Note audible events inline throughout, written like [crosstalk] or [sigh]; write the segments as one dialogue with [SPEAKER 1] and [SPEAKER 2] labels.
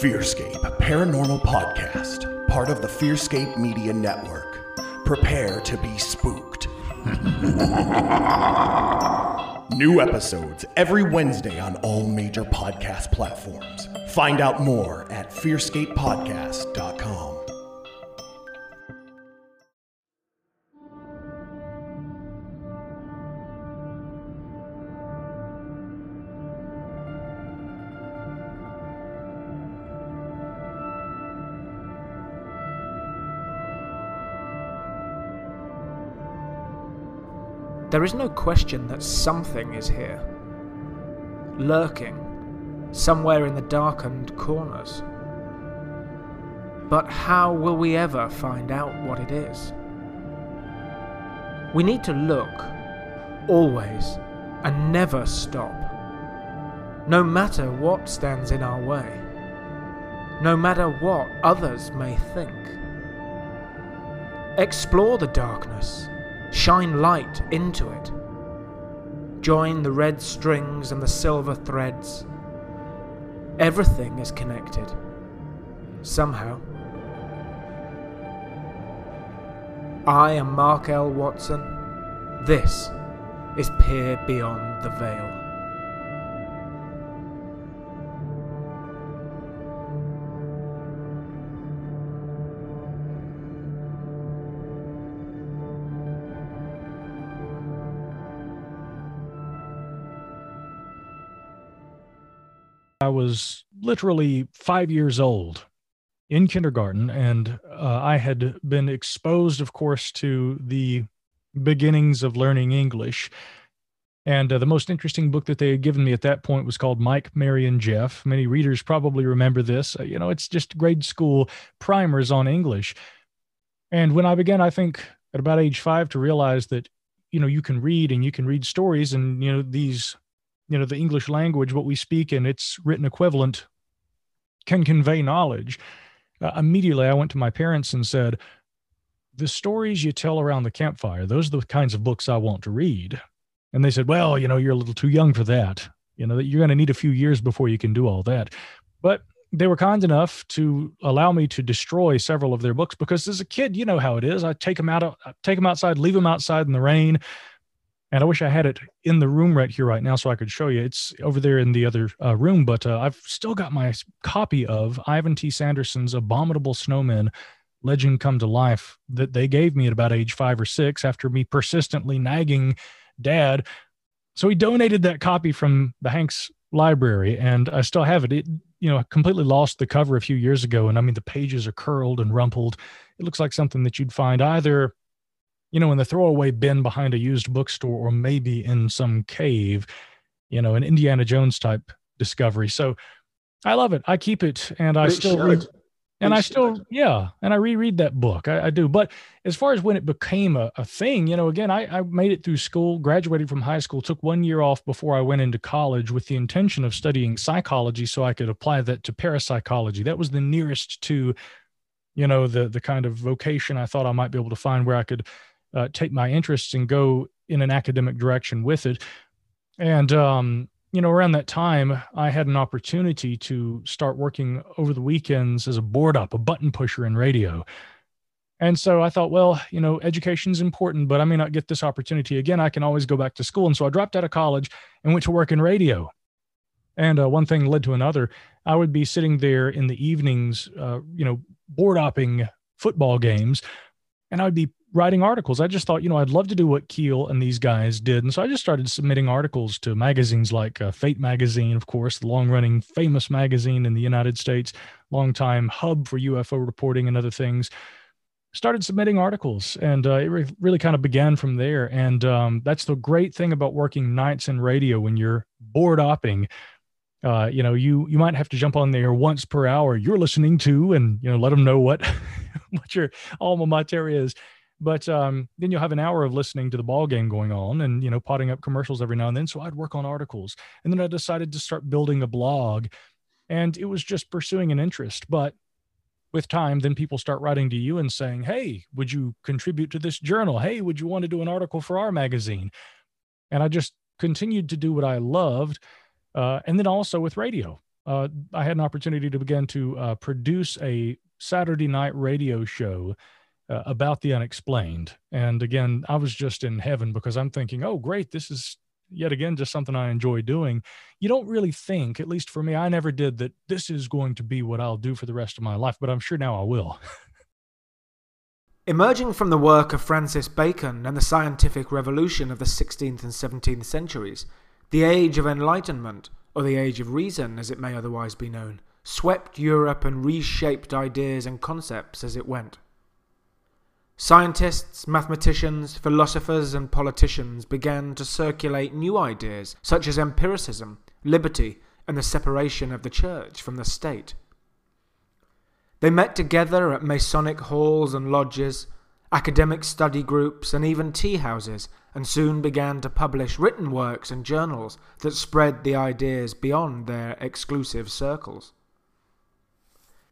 [SPEAKER 1] Fearscape Paranormal Podcast, part of the Fearscape Media Network. Prepare to be spooked. [laughs] New episodes every Wednesday on all major podcast platforms. Find out more at fearscapepodcast.com.
[SPEAKER 2] There is no question that something is here, lurking, somewhere in the darkened corners. But how will we ever find out what it is? We need to look, always, and never stop. No matter what stands in our way, no matter what others may think. Explore the darkness Shine light into it. Join the red strings and the silver threads. Everything is connected. Somehow. I am Mark L. Watson. This is Peer Beyond the Veil.
[SPEAKER 3] I was literally five years old in kindergarten, and uh, I had been exposed, of course, to the beginnings of learning English. And uh, the most interesting book that they had given me at that point was called Mike, Mary, and Jeff. Many readers probably remember this. Uh, you know, it's just grade school primers on English. And when I began, I think at about age five, to realize that, you know, you can read and you can read stories, and, you know, these you know the english language what we speak in its written equivalent can convey knowledge. Uh, immediately i went to my parents and said the stories you tell around the campfire those are the kinds of books i want to read. And they said well you know you're a little too young for that. You know that you're going to need a few years before you can do all that. But they were kind enough to allow me to destroy several of their books because as a kid you know how it is. I take them out I take them outside leave them outside in the rain and I wish I had it in the room right here right now so I could show you. It's over there in the other uh, room, but uh, I've still got my copy of Ivan T. Sanderson's Abominable Snowmen Legend Come to Life that they gave me at about age five or six after me persistently nagging dad. So he donated that copy from the Hanks library and I still have it. It, you know, completely lost the cover a few years ago. And I mean, the pages are curled and rumpled. It looks like something that you'd find either you know, in the throwaway bin behind a used bookstore or maybe in some cave, you know, an Indiana Jones type discovery. So I love it. I keep it and I still read and I still, yeah, and I reread that book. I, I, do. But as far as when it became a, a thing, you know, again, I, I made it through school, graduated from high school, took one year off before I went into college with the intention of studying psychology so I could apply that to parapsychology. That was the nearest to, you know, the the kind of vocation I thought I might be able to find where I could uh, take my interests and go in an academic direction with it. And, um, you know, around that time, I had an opportunity to start working over the weekends as a board op, a button pusher in radio. And so I thought, well, you know, education is important, but I may not get this opportunity again. I can always go back to school. And so I dropped out of college and went to work in radio. And uh, one thing led to another. I would be sitting there in the evenings, uh, you know, board opping football games, and I would be writing articles. I just thought, you know, I'd love to do what Keel and these guys did. And so I just started submitting articles to magazines like uh, Fate Magazine, of course, the long running famous magazine in the United States, long time hub for UFO reporting and other things. Started submitting articles and uh, it re- really kind of began from there. And um, that's the great thing about working nights in radio when you're board opping. Uh, you know, you you might have to jump on there once per hour. You're listening to, and you know, let them know what [laughs] what your alma mater is but um, then you'll have an hour of listening to the ball game going on and you know potting up commercials every now and then. So i'd work on articles. And then i decided to start building a blog. And it was just pursuing an interest. But with time then people start writing to you and saying hey would you contribute to this journal? Hey would you want to do an article for our magazine? And i just continued to do what i loved uh, and then also with radio. Uh, I had an opportunity to begin to uh, produce a Saturday night radio show uh, about the unexplained. And again, I was just in heaven because I'm thinking, oh, great, this is yet again just something I enjoy doing. You don't really think, at least for me, I never did that this is going to be what I'll do for the rest of my life, but I'm sure now I will. [laughs]
[SPEAKER 2] Emerging from the work of Francis Bacon and the scientific revolution of the 16th and 17th centuries, the Age of Enlightenment, or the Age of Reason as it may otherwise be known, swept Europe and reshaped ideas and concepts as it went. Scientists, mathematicians, philosophers, and politicians began to circulate new ideas such as empiricism, liberty, and the separation of the church from the state. They met together at Masonic halls and lodges, academic study groups, and even tea houses, and soon began to publish written works and journals that spread the ideas beyond their exclusive circles.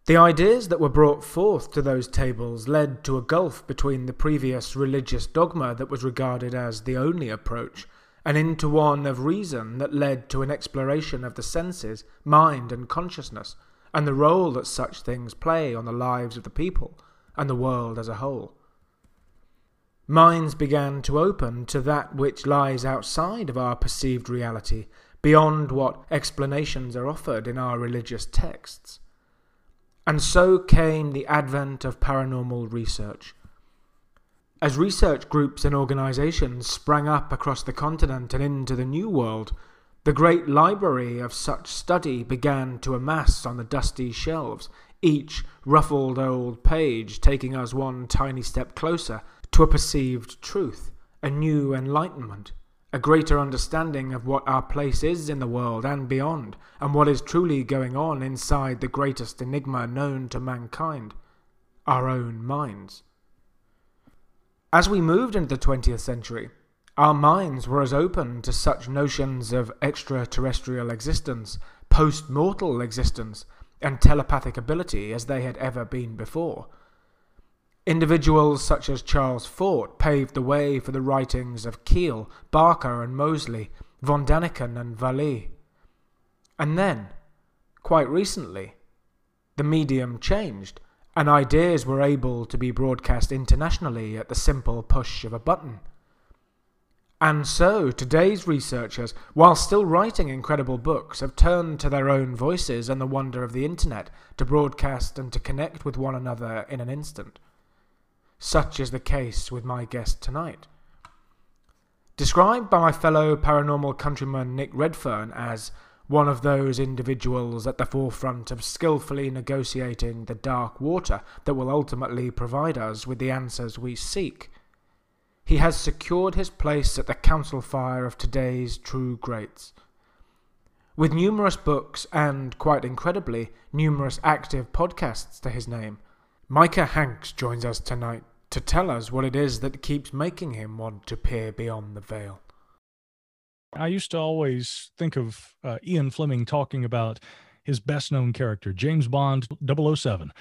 [SPEAKER 2] The ideas that were brought forth to those tables led to a gulf between the previous religious dogma that was regarded as the only approach, and into one of reason that led to an exploration of the senses, mind, and consciousness, and the role that such things play on the lives of the people and the world as a whole. Minds began to open to that which lies outside of our perceived reality, beyond what explanations are offered in our religious texts. And so came the advent of paranormal research. As research groups and organizations sprang up across the continent and into the New World, the great library of such study began to amass on the dusty shelves, each ruffled old page taking us one tiny step closer to a perceived truth, a new enlightenment, a greater understanding of what our place is in the world and beyond, and what is truly going on inside the greatest enigma known to mankind our own minds. As we moved into the 20th century, our minds were as open to such notions of extraterrestrial existence, post mortal existence, and telepathic ability as they had ever been before. Individuals such as Charles Fort paved the way for the writings of Keel, Barker, and Moseley, von Daniken, and Vallée. And then, quite recently, the medium changed, and ideas were able to be broadcast internationally at the simple push of a button. And so, today's researchers, while still writing incredible books, have turned to their own voices and the wonder of the internet to broadcast and to connect with one another in an instant. Such is the case with my guest tonight. Described by my fellow paranormal countryman Nick Redfern as one of those individuals at the forefront of skillfully negotiating the dark water that will ultimately provide us with the answers we seek he has secured his place at the council fire of today's true greats. With numerous books and, quite incredibly, numerous active podcasts to his name, Micah Hanks joins us tonight to tell us what it is that keeps making him want to peer beyond the veil.
[SPEAKER 3] I used to always think of uh, Ian Fleming talking about his best known character, James Bond 007.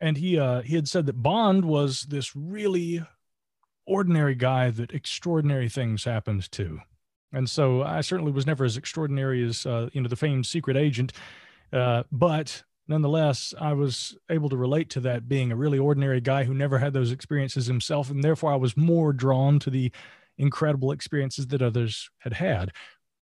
[SPEAKER 3] And he uh, he had said that Bond was this really ordinary guy that extraordinary things happened to. And so I certainly was never as extraordinary as, uh, you know, the famed secret agent. Uh, but nonetheless, I was able to relate to that being a really ordinary guy who never had those experiences himself. And therefore, I was more drawn to the incredible experiences that others had had.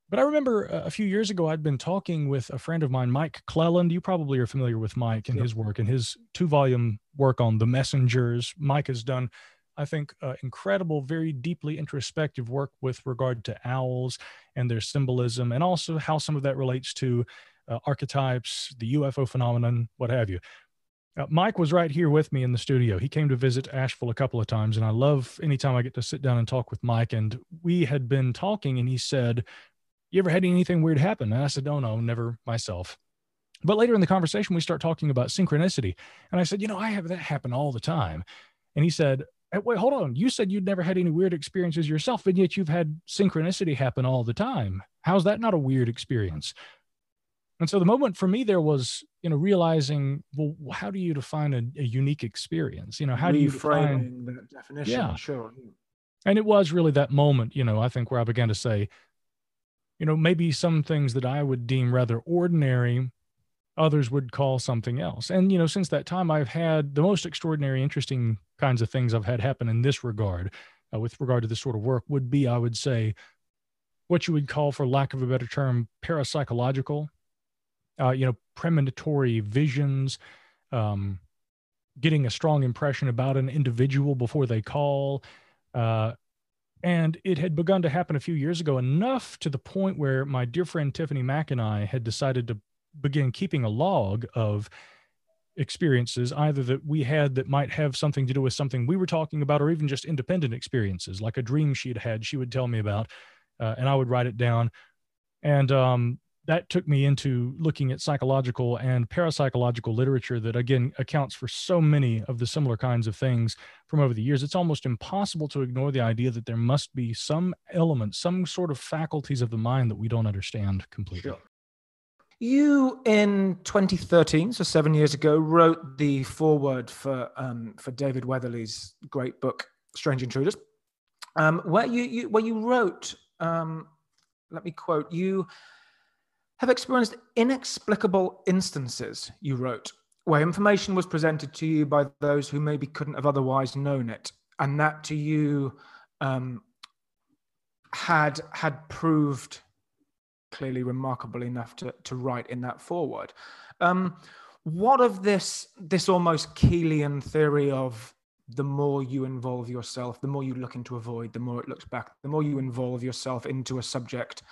[SPEAKER 3] But I remember a few years ago, I'd been talking with a friend of mine, Mike Clelland. You probably are familiar with Mike and his work and his two volume work on the messengers. Mike has done I think, uh, incredible, very deeply introspective work with regard to owls and their symbolism, and also how some of that relates to uh, archetypes, the UFO phenomenon, what have you. Uh, Mike was right here with me in the studio. He came to visit Asheville a couple of times, and I love anytime I get to sit down and talk with Mike. And we had been talking, and he said, You ever had anything weird happen? And I said, Oh, no, never myself. But later in the conversation, we start talking about synchronicity. And I said, You know, I have that happen all the time. And he said, wait, hold on. You said you'd never had any weird experiences yourself, and yet you've had synchronicity happen all the time. How's that not a weird experience? And so the moment for me there was, you know, realizing, well, how do you define a, a unique experience? You know, how do you define
[SPEAKER 2] that definition? Yeah, sure.
[SPEAKER 3] And it was really that moment, you know, I think where I began to say, you know, maybe some things that I would deem rather ordinary, others would call something else. And, you know, since that time, I've had the most extraordinary, interesting kinds of things I've had happen in this regard, uh, with regard to this sort of work, would be, I would say, what you would call, for lack of a better term, parapsychological, uh, you know, premonitory visions, um, getting a strong impression about an individual before they call. Uh, and it had begun to happen a few years ago, enough to the point where my dear friend Tiffany Mack and I had decided to begin keeping a log of experiences, either that we had that might have something to do with something we were talking about, or even just independent experiences, like a dream she'd had, she would tell me about, uh, and I would write it down. And um, that took me into looking at psychological and parapsychological literature that again accounts for so many of the similar kinds of things from over the years. It's almost impossible to ignore the idea that there must be some element some sort of faculties of the mind that we don't understand completely. Sure.
[SPEAKER 2] you in 2013 so seven years ago wrote the foreword for um, for david weatherly's great book strange intruders. Um, where you, you where you wrote um, let me quote you have experienced inexplicable instances, you wrote, where information was presented to you by those who maybe couldn't have otherwise known it, and that to you um, had had proved clearly remarkable enough to, to write in that foreword. Um, what of this this almost Keelian theory of the more you involve yourself, the more you look into a void, the more it looks back, the more you involve yourself into a subject,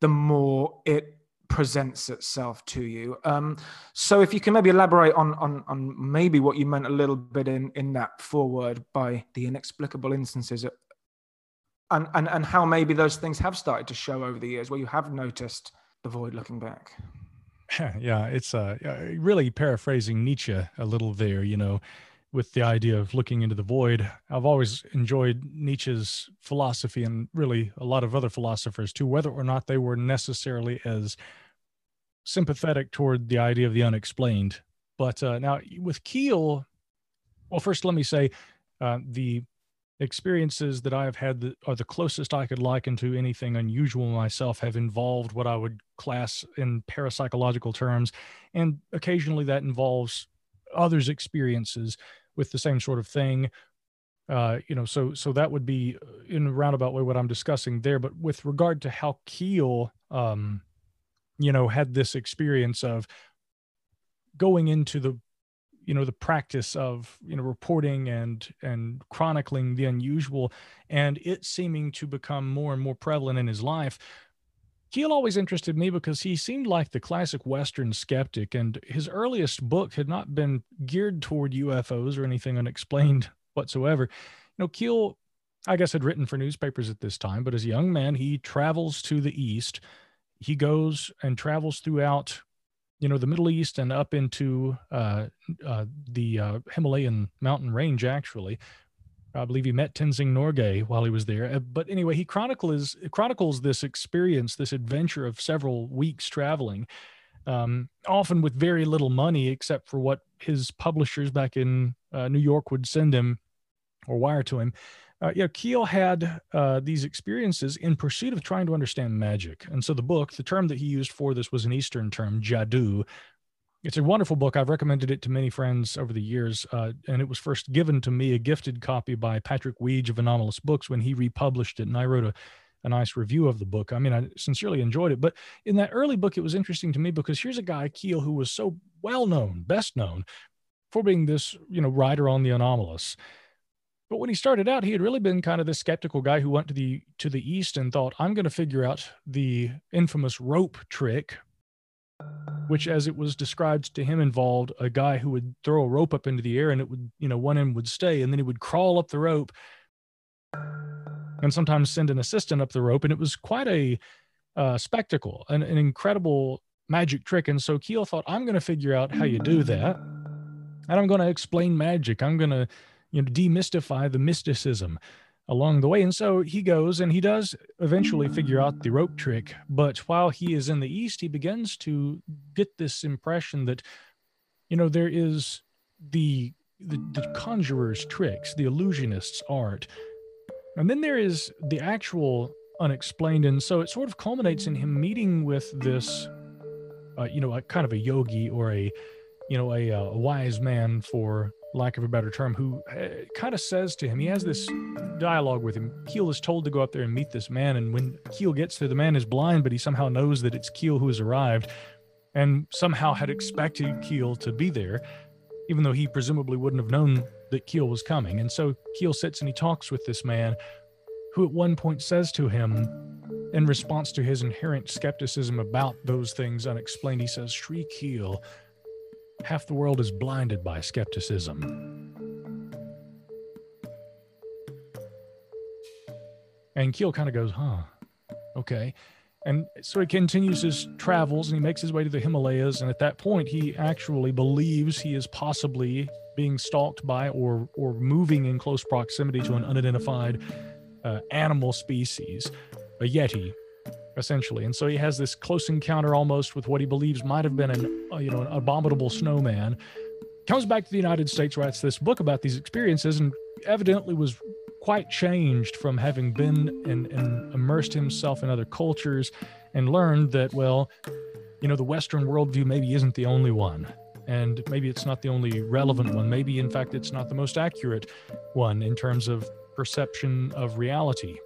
[SPEAKER 2] the more it presents itself to you. Um, so if you can maybe elaborate on, on on maybe what you meant a little bit in in that foreword by the inexplicable instances, uh, and and and how maybe those things have started to show over the years, where you have noticed the void looking back. [laughs]
[SPEAKER 3] Yeah, it's uh, really paraphrasing Nietzsche a little there. You know. With the idea of looking into the void, I've always enjoyed Nietzsche's philosophy and really a lot of other philosophers too, whether or not they were necessarily as sympathetic toward the idea of the unexplained. But uh, now with Keel, well, first let me say uh, the experiences that I have had that are the closest I could liken to anything unusual myself have involved what I would class in parapsychological terms, and occasionally that involves others' experiences with the same sort of thing. Uh, you know, so so that would be in a roundabout way what I'm discussing there. But with regard to how Keel um, you know had this experience of going into the you know the practice of you know reporting and and chronicling the unusual and it seeming to become more and more prevalent in his life Keel always interested me because he seemed like the classic Western skeptic, and his earliest book had not been geared toward UFOs or anything unexplained [laughs] whatsoever. You know, Keel, I guess, had written for newspapers at this time, but as a young man, he travels to the East he goes and travels throughout you know the middle east and up into uh, uh, the uh, himalayan mountain range actually i believe he met tenzing norgay while he was there uh, but anyway he chronicles chronicles this experience this adventure of several weeks traveling um, often with very little money except for what his publishers back in uh, new york would send him or wire to him uh, Keel had uh, these experiences in pursuit of trying to understand magic. And so the book, the term that he used for this was an Eastern term, jadoo. It's a wonderful book. I've recommended it to many friends over the years. Uh, and it was first given to me, a gifted copy by Patrick Huyghe of Anomalist Books when he republished it. And I wrote a, a nice review of the book. I mean, I sincerely enjoyed it. But in that early book, it was interesting to me because here's a guy, Keel, who was so well known, best known for being this, you know, writer on the anomalous but when he started out, he had really been kind of this skeptical guy who went to the to the east and thought, "I'm going to figure out the infamous rope trick," which, as it was described to him, involved a guy who would throw a rope up into the air and it would, you know, one end would stay, and then he would crawl up the rope, and sometimes send an assistant up the rope, and it was quite a uh, spectacle, an, an incredible magic trick. And so Keel thought, "I'm going to figure out how you do that." And I'm going to explain magic. I'm going to you know demystify the mysticism along the way and so he goes and he does eventually figure out the rope trick but while he is in the east he begins to get this impression that you know there is the the, the conjurer's tricks the illusionist's art and then there is the actual unexplained. And so it sort of culminates in him meeting with this, uh, you know, a kind of a yogi or a, you know, a, uh, a wise man for lack of a better term, who uh, kind of says to him, he has this dialogue with him. Keel is told to go up there and meet this man. And when Keel gets there, the man is blind, but he somehow knows that it's Keel who has arrived and somehow had expected Keel to be there, even though he presumably wouldn't have known that Keel was coming. And so Keel sits and he talks with this man who at one point says to him, in response to his inherent skepticism about those things unexplained, he says, Sri Keel, half the world is blinded by skepticism. And Keel kind of goes, huh, okay. And so he continues his travels and he makes his way to the Himalayas. And at that point, he actually believes he is possibly being stalked by or, or moving in close proximity to an unidentified uh, animal species, a Yeti, essentially. And so he has this close encounter almost with what he believes might have been an, uh, you know, an abominable snowman. Comes back to the United States, writes this book about these experiences, and evidently was quite changed from having been and, and immersed himself in other cultures and learned that, well, you know, the Western worldview maybe isn't the only one. And maybe it's not the only relevant one. Maybe, in fact, it's not the most accurate one in terms of perception of reality.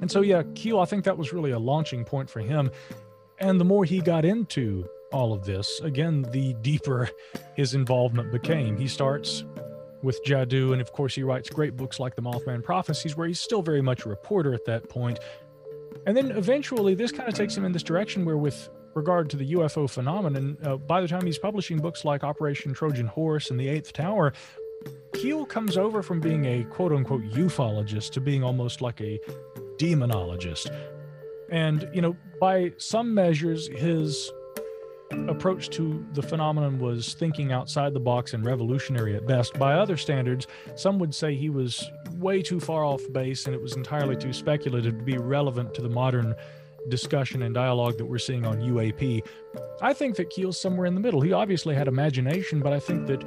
[SPEAKER 3] And so, yeah, Keel, I think that was really a launching point for him. And the more he got into all of this, again, the deeper his involvement became. He starts with Jadoo, and of course, he writes great books like The Mothman Prophecies, where he's still very much a reporter at that point. And then eventually, this kind of takes him in this direction where, with regard to the UFO phenomenon, uh, by the time he's publishing books like Operation Trojan Horse and The Eighth Tower, Keel comes over from being a quote unquote ufologist to being almost like a demonologist. And, you know, by some measures, his approach to the phenomenon was thinking outside the box and revolutionary at best. By other standards, some would say he was way too far off base and it was entirely too speculative to be relevant to the modern discussion and dialogue that we're seeing on UAP. I think that Keel's somewhere in the middle. He obviously had imagination, but I think that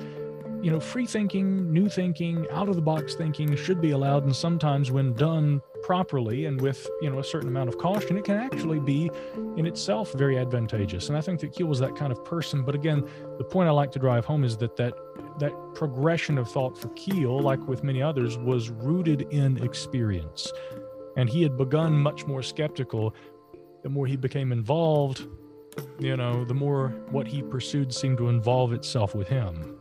[SPEAKER 3] you know, free thinking, new thinking, out of the box thinking should be allowed. And sometimes, when done properly and with, you know, a certain amount of caution, it can actually be in itself very advantageous. And I think that Keel was that kind of person. But again, the point I like to drive home is that that, that progression of thought for Keel, like with many others, was rooted in experience. And he had begun much more skeptical. The more he became involved, you know, the more what he pursued seemed to involve itself with him.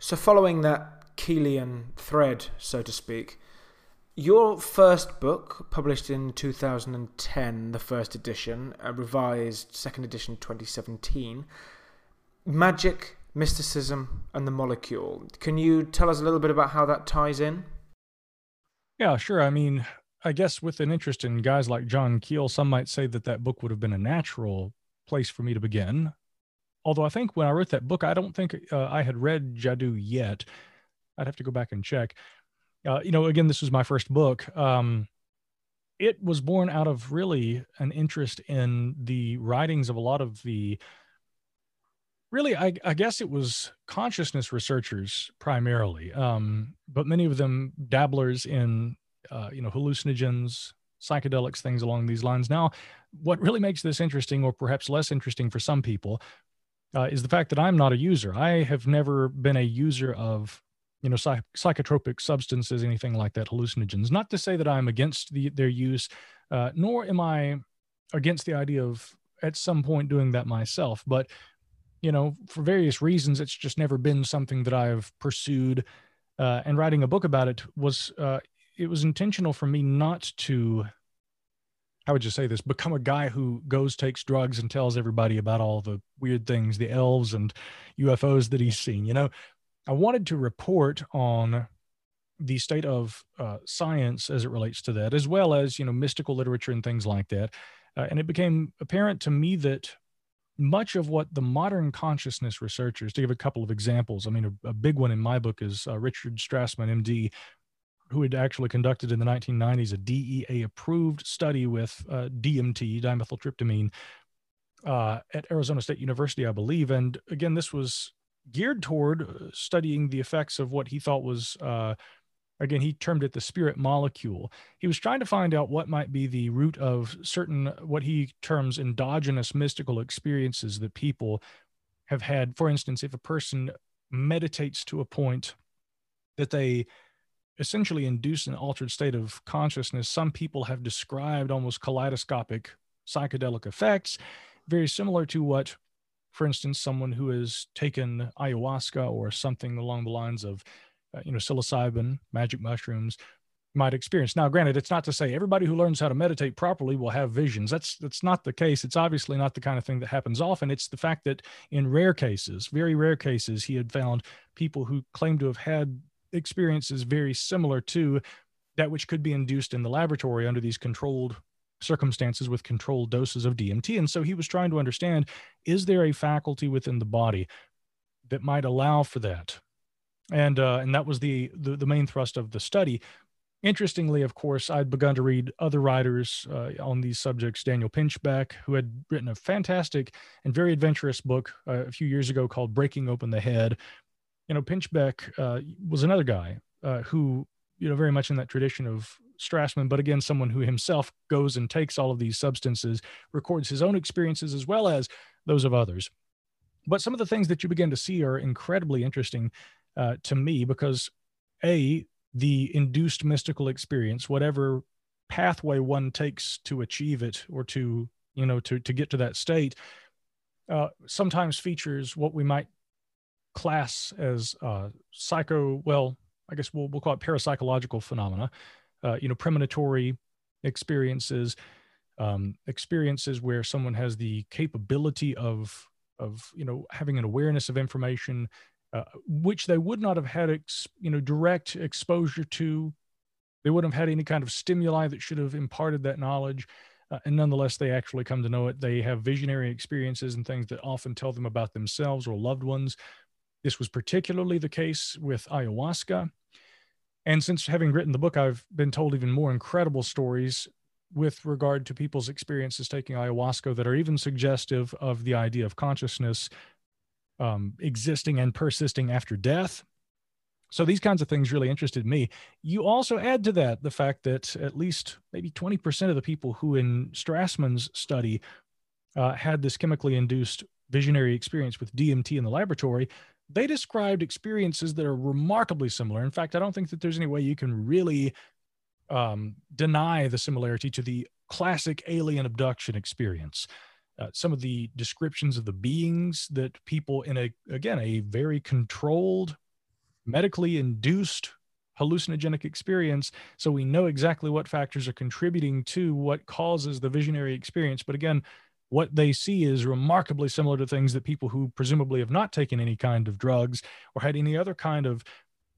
[SPEAKER 2] So, following that Keelian thread, so to speak, your first book, published in 2010, the first edition, a revised second edition 2017, Magic, Mysticism, and the Molecule. Can you tell us a little bit about how that ties in?
[SPEAKER 3] Yeah, sure. I mean, I guess with an interest in guys like John Keel, some might say that that book would have been a natural place for me to begin although I think when I wrote that book, I don't think uh, I had read Jadoo yet. I'd have to go back and check. Uh, you know, again, this was my first book. Um, it was born out of really an interest in the writings of a lot of the really I, I, guess it was consciousness researchers primarily um, but many of them dabblers in uh, you know hallucinogens psychedelics things along these lines now what really makes this interesting or perhaps less interesting for some people uh, is the fact that I'm not a user. I have never been a user of, you know, psych- psychotropic substances, anything like that, hallucinogens. Not to say that I'm against the, their use, uh, nor am I against the idea of at some point doing that myself. But, you know, for various reasons, it's just never been something that I've pursued. Uh, and writing a book about it was, uh, it was intentional for me not to how would you say this become a guy who goes takes drugs and tells everybody about all the weird things the elves and ufos that he's seen you know? I wanted to report on the state of uh, science as it relates to that as well as you know mystical literature and things like that uh, and it became apparent to me that much of what the modern consciousness researchers to give a couple of examples i mean a, a big one in my book is uh, richard strassman md who had actually conducted in the 1990s a DEA approved study with uh, DMT, dimethyltryptamine, uh, at Arizona State University, I believe. And again, this was geared toward uh, studying the effects of what he thought was, uh, again, he termed it the spirit molecule. He was trying to find out what might be the root of certain, what he terms endogenous mystical experiences that people have had. For instance, if a person meditates to a point that they essentially induce an altered state of consciousness, some people have described almost kaleidoscopic psychedelic effects, very similar to what for instance, someone who has taken ayahuasca or something along the lines of, uh, you know, psilocybin, magic mushrooms, might experience. Now, granted, it's not to say everybody who learns how to meditate properly will have visions. That's that's not the case. It's obviously not the kind of thing that happens often. It's the fact that in rare cases, very rare cases, he had found people who claim to have had experiences very similar to that which could be induced in the laboratory under these controlled circumstances with controlled doses of DMT. And so he was trying to understand is there a faculty within the body that might allow for that? And, uh, and that was the, the, the main thrust of the study. Interestingly, of course, I'd begun to read other writers uh, on these subjects. Daniel Pinchbeck, who had written a fantastic and very adventurous book uh, a few years ago called Breaking Open the Head. You know, Pinchbeck uh, was another guy uh, who, you know, very much in that tradition of Strassman, but again, someone who himself goes and takes all of these substances, records his own experiences as well as those of others. But some of the things that you begin to see are incredibly interesting uh, to me because, A, the induced mystical experience, whatever pathway one takes to achieve it or to, you know, to, to get to that state, uh, sometimes features what we might class as uh, psycho, well, I guess we'll, we'll call it parapsychological phenomena uh, you know, premonitory experiences, um, experiences where someone has the capability of of you know having an awareness of information uh, which they would not have had ex, you know direct exposure to. They wouldn't have had any kind of stimuli that should have imparted that knowledge uh, and nonetheless they actually come to know it. They have visionary experiences and things that often tell them about themselves or loved ones this was particularly the case with ayahuasca and since having written the book, I've been told even more incredible stories with regard to people's experiences taking ayahuasca that are even suggestive of the idea of consciousness um, existing and persisting after death. So these kinds of things really interested me. You also add to that the fact that at least maybe 20% of the people who in Strassman's study uh, had this chemically induced visionary experience with DMT in the laboratory they described experiences that are remarkably similar. In fact, I don't think that there's any way you can really um, deny the similarity to the classic alien abduction experience. Uh, some of the descriptions of the beings that people in a again a very controlled medically induced hallucinogenic experience so we know exactly what factors are contributing to what causes the visionary experience but again what they see is remarkably similar to things that people who presumably have not taken any kind of drugs or had any other kind of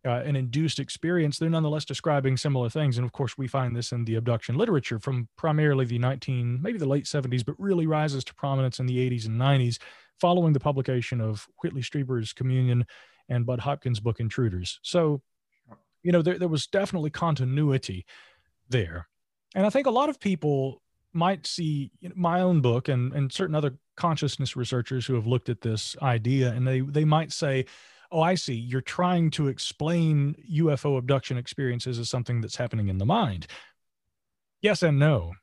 [SPEAKER 3] uh, an induced experience, they're nonetheless describing similar things. And of course, we find this in the abduction literature from primarily the 19, maybe the late 70s, but really rises to prominence in the 80s and 90s following the publication of Whitley Strieber's Communion and Bud Hopkins' book Intruders. So, you know, there, there was definitely continuity there. And I think a lot of people might see my own book and and certain other consciousness researchers who have looked at this idea and they they might say oh i see. You're trying to explain ufo abduction experiences as something that's happening in the mind. Yes and no.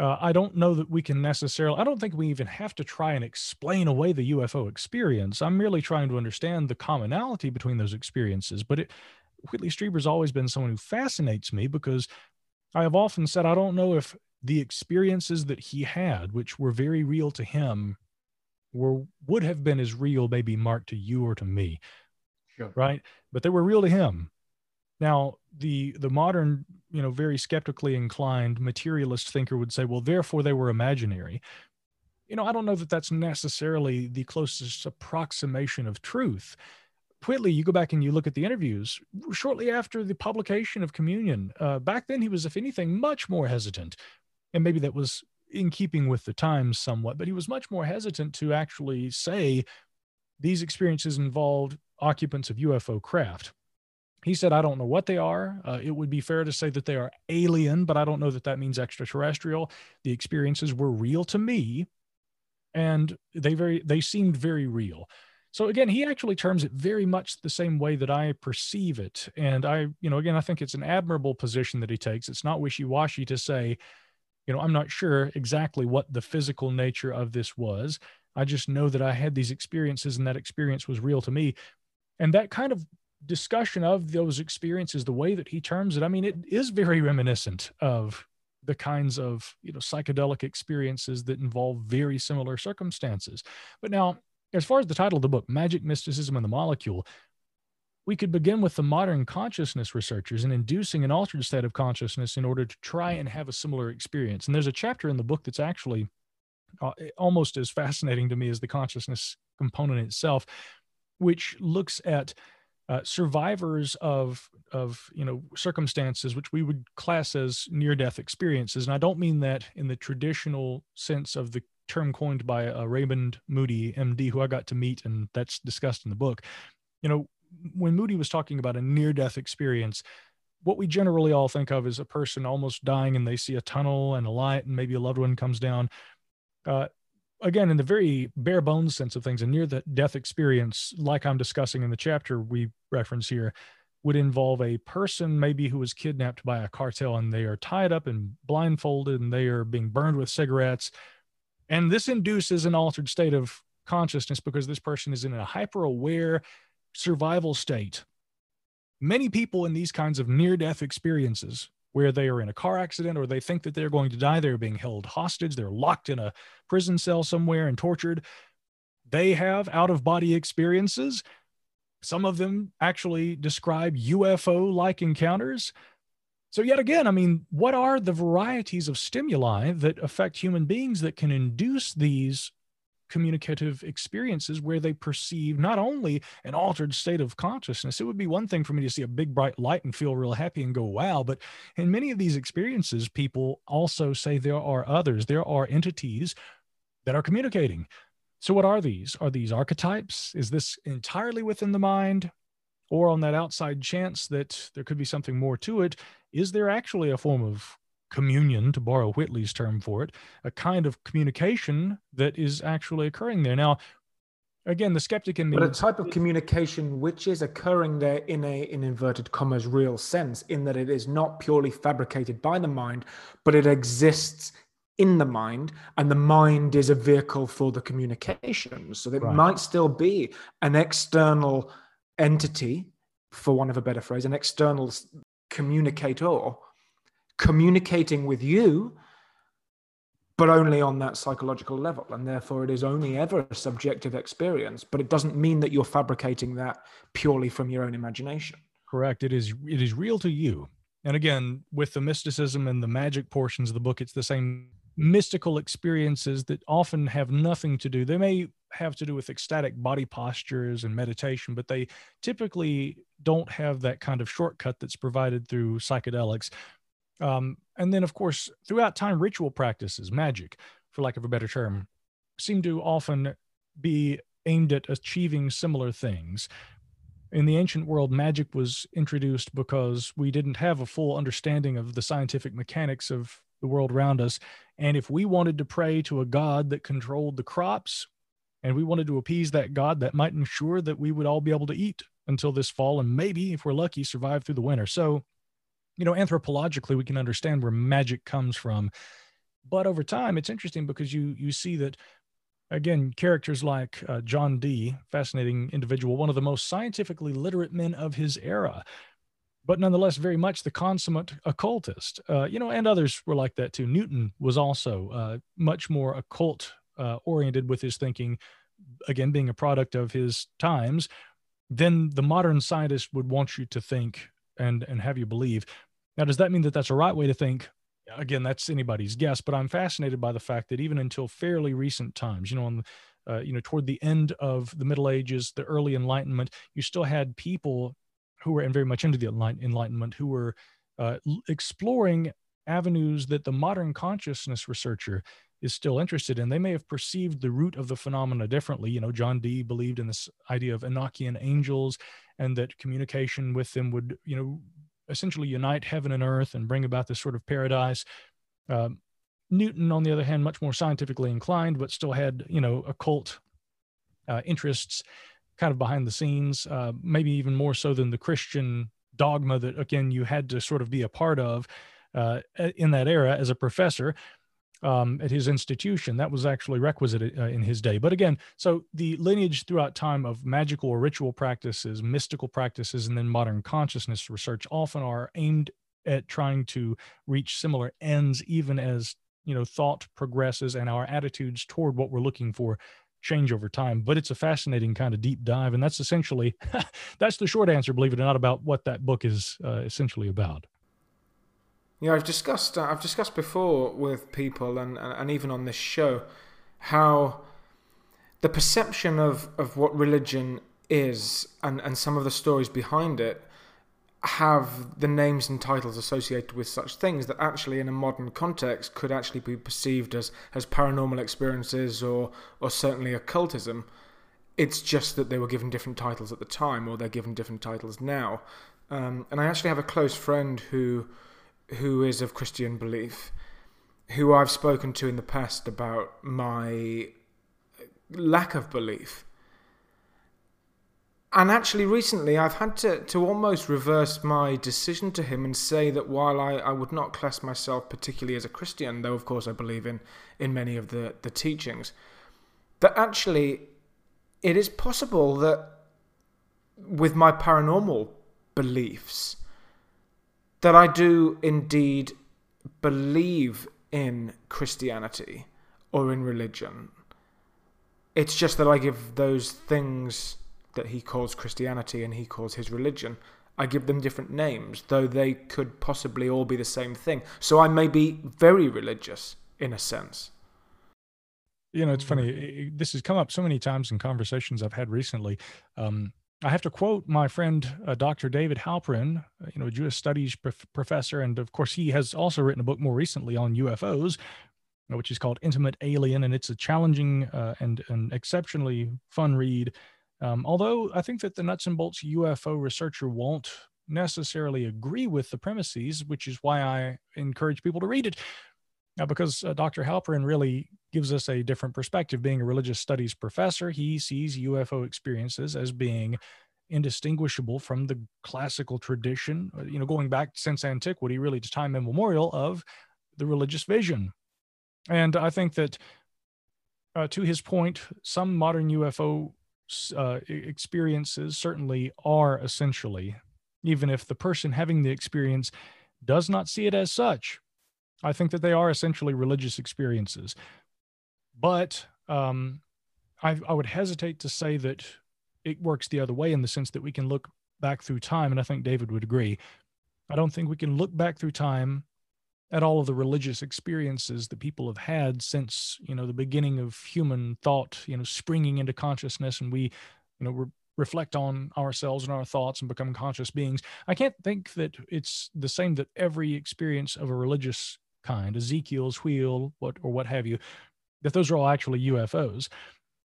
[SPEAKER 3] Uh, i don't know that we can necessarily i don't think we even have to try and explain away the ufo experience. I'm merely trying to understand the commonality between those experiences but it, whitley strieber's always been someone who fascinates me because I have often said I don't know if the experiences that he had, which were very real to him, were would have been as real, maybe Mark to you or to me, sure. right? But they were real to him. Now, the the modern, you know, very skeptically inclined materialist thinker would say, well, therefore they were imaginary. You know, I don't know that that's necessarily the closest approximation of truth. Whitley, you go back and you look at the interviews shortly after the publication of Communion. Uh, back then, he was, if anything, much more hesitant and maybe that was in keeping with the times somewhat, but he was much more hesitant to actually say these experiences involved occupants of UFO craft. He said, I don't know what they are. Uh, it would be fair to say that they are alien, but I don't know that that means extraterrestrial. The experiences were real to me, and they very they seemed very real. So again, he actually terms it very much the same way that I perceive it. And I, you know, again, I think it's an admirable position that he takes. It's not wishy washy to say, you know, I'm not sure exactly what the physical nature of this was. I just know that I had these experiences and that experience was real to me. And that kind of discussion of those experiences, the way that he terms it, I mean, it is very reminiscent of the kinds of you know psychedelic experiences that involve very similar circumstances. But now, as far as the title of the book, Magic, Mysticism, and the Molecule, we could begin with the modern consciousness researchers in inducing an altered state of consciousness in order to try and have a similar experience. And there's a chapter in the book that's actually uh, almost as fascinating to me as the consciousness component itself, which looks at uh, survivors of of you know circumstances which we would class as near death experiences and i don't mean that in the traditional sense of the term coined by uh, raymond moody md who i got to meet and that's discussed in the book you know when moody was talking about a near death experience what we generally all think of is a person almost dying and they see a tunnel and a light and maybe a loved one comes down uh, again, in the very bare bones sense of things, a near death experience, like I'm discussing in the chapter we reference here, would involve a person maybe who was kidnapped by a cartel and they are tied up and blindfolded and they are being burned with cigarettes. And this induces an altered state of consciousness because this person is in a hyper aware survival state. Many people in these kinds of near death experiences where they are in a car accident or they think that they're going to die. They're being held hostage. They're locked in a prison cell somewhere and tortured. They have out of body experiences. Some of them actually describe UFO like encounters. So, yet again, I mean, what are the varieties of stimuli that affect human beings that can induce these communicative experiences where they perceive not only an altered state of consciousness. It would be one thing for me to see a big bright light and feel real happy and go, wow. But in many of these experiences, people also say there are others, there are entities that are communicating. So, what are these? Are these archetypes? Is this entirely within the mind? Or on that outside chance that there could be something more to it, is there actually a form of communion, to borrow Whitley's term for it, a kind of communication that is actually occurring there. Now, again, the skeptic in me.
[SPEAKER 2] But a type of communication which is occurring there in a, in inverted commas, real sense, in that it is not purely fabricated by the mind, but it exists in the mind, and the mind is a vehicle for the communication. So it right. might still be an external entity, for one of a better phrase, an external communicator communicating with you, but only on that psychological level. And therefore, it is only ever a subjective experience, but it doesn't mean that you're fabricating that purely from your own imagination.
[SPEAKER 3] Correct. It is, it is real to you. And again, with the mysticism and the magic portions of the book, it's the same mystical experiences that often have nothing to do. They may have to do with ecstatic body postures and meditation, but they typically don't have that kind of shortcut that's provided through psychedelics. Um, and then, of course, throughout time, ritual practices, magic, for lack of a better term, seem to often be aimed at achieving similar things. In the ancient world, magic was introduced because we didn't have a full understanding of the scientific mechanics of the world around us. And if we wanted to pray to a god that controlled the crops and we wanted to appease that god, that might ensure that we would all be able to eat until this fall and maybe, if we're lucky, survive through the winter. So, you know, anthropologically, we can understand where magic comes from. But over time, it's interesting because you you see that again, characters like uh, John Dee, fascinating individual, one of the most scientifically literate men of his era, but nonetheless very much the consummate occultist. Uh, you know, and others were like that too. Newton was also uh, much more occult uh, oriented with his thinking, again, being a product of his times. Than the modern scientist would want you to think and and have you believe. Now, does that mean that that's a right way to think? Again, that's anybody's guess, but I'm fascinated by the fact that even until fairly recent times, you know, on uh, you know, toward the end of the Middle Ages, the early Enlightenment, you still had people who were and very much into the Enlightenment who were uh, exploring avenues that the modern consciousness researcher is still interested in. They may have perceived the root of the phenomena differently. You know, John Dee believed in this idea of Enochian angels and that communication with them would, you know, essentially unite heaven and earth and bring about this sort of paradise. Um, Newton, on the other hand, much more scientifically inclined, but still had you know occult uh, interests. kind of behind the scenes, uh, maybe even more so than the Christian dogma that, again, you had to sort of be a part of uh, in that era as a professor um, at his institution. That was actually requisite uh, in his day. But again, so the lineage throughout time of magical or ritual practices, mystical practices, and then modern consciousness research often are aimed at trying to reach similar ends, even as you know thought progresses and our attitudes toward what we're looking for change over time but it's a fascinating kind of deep dive and that's essentially [laughs] that's the short answer believe it or not about what that book is uh, essentially about
[SPEAKER 2] yeah, I've discussed uh, I've discussed before with people and, and, and even on this show how the perception of, of what religion is and, and some of the stories behind it have the names and titles associated with such things that actually in a modern context could actually be perceived as, as paranormal experiences or or certainly occultism. It's just that they were given different titles at the time or they're given different titles now. Um, and I actually have a close friend who who is of Christian belief, who I've spoken to in the past about my lack of belief. And actually, recently, I've had to, to almost reverse my decision to him and say that while I, I would not class myself particularly as a Christian, though of course I believe in, in many of the, the teachings, that actually it is possible that with my paranormal beliefs, that I do indeed believe in Christianity or in religion. It's just that I give those things that he calls Christianity and he calls his religion, I give them different names, though they could possibly all be the same thing. So I may be very religious in a sense.
[SPEAKER 3] You know, it's funny. This has come up so many times in conversations I've had recently. Um, I have to quote my friend uh, Dr. David Halperin, uh, you know, a Jewish studies prof- professor, and of course he has also written a book more recently on UFOs, uh, which is called Intimate Alien, and it's a challenging uh, and an exceptionally fun read. Um, although I think that the nuts and bolts UFO researcher won't necessarily agree with the premises, which is why I encourage people to read it. Now, because uh, Dr. Halperin really gives us a different perspective. Being a religious studies professor, he sees UFO experiences as being indistinguishable from the classical tradition, uh, you know, going back since antiquity, really to time immemorial of the religious vision. And I think that, uh, to his point, some modern UFO uh, experiences certainly are essentially, even if the person having the experience does not see it as such, I think that they are essentially religious experiences. But um, I, I would hesitate to say that it works the other way in the sense that we can look back through time, and I think David would agree. I don't think we can look back through time at all of the religious experiences that people have had since you know the beginning of human thought you know springing into consciousness and we you know re- reflect on ourselves and our thoughts and become conscious beings i can't think that it's the same that every experience of a religious kind ezekiel's wheel what or what have you that those are all actually UFOs.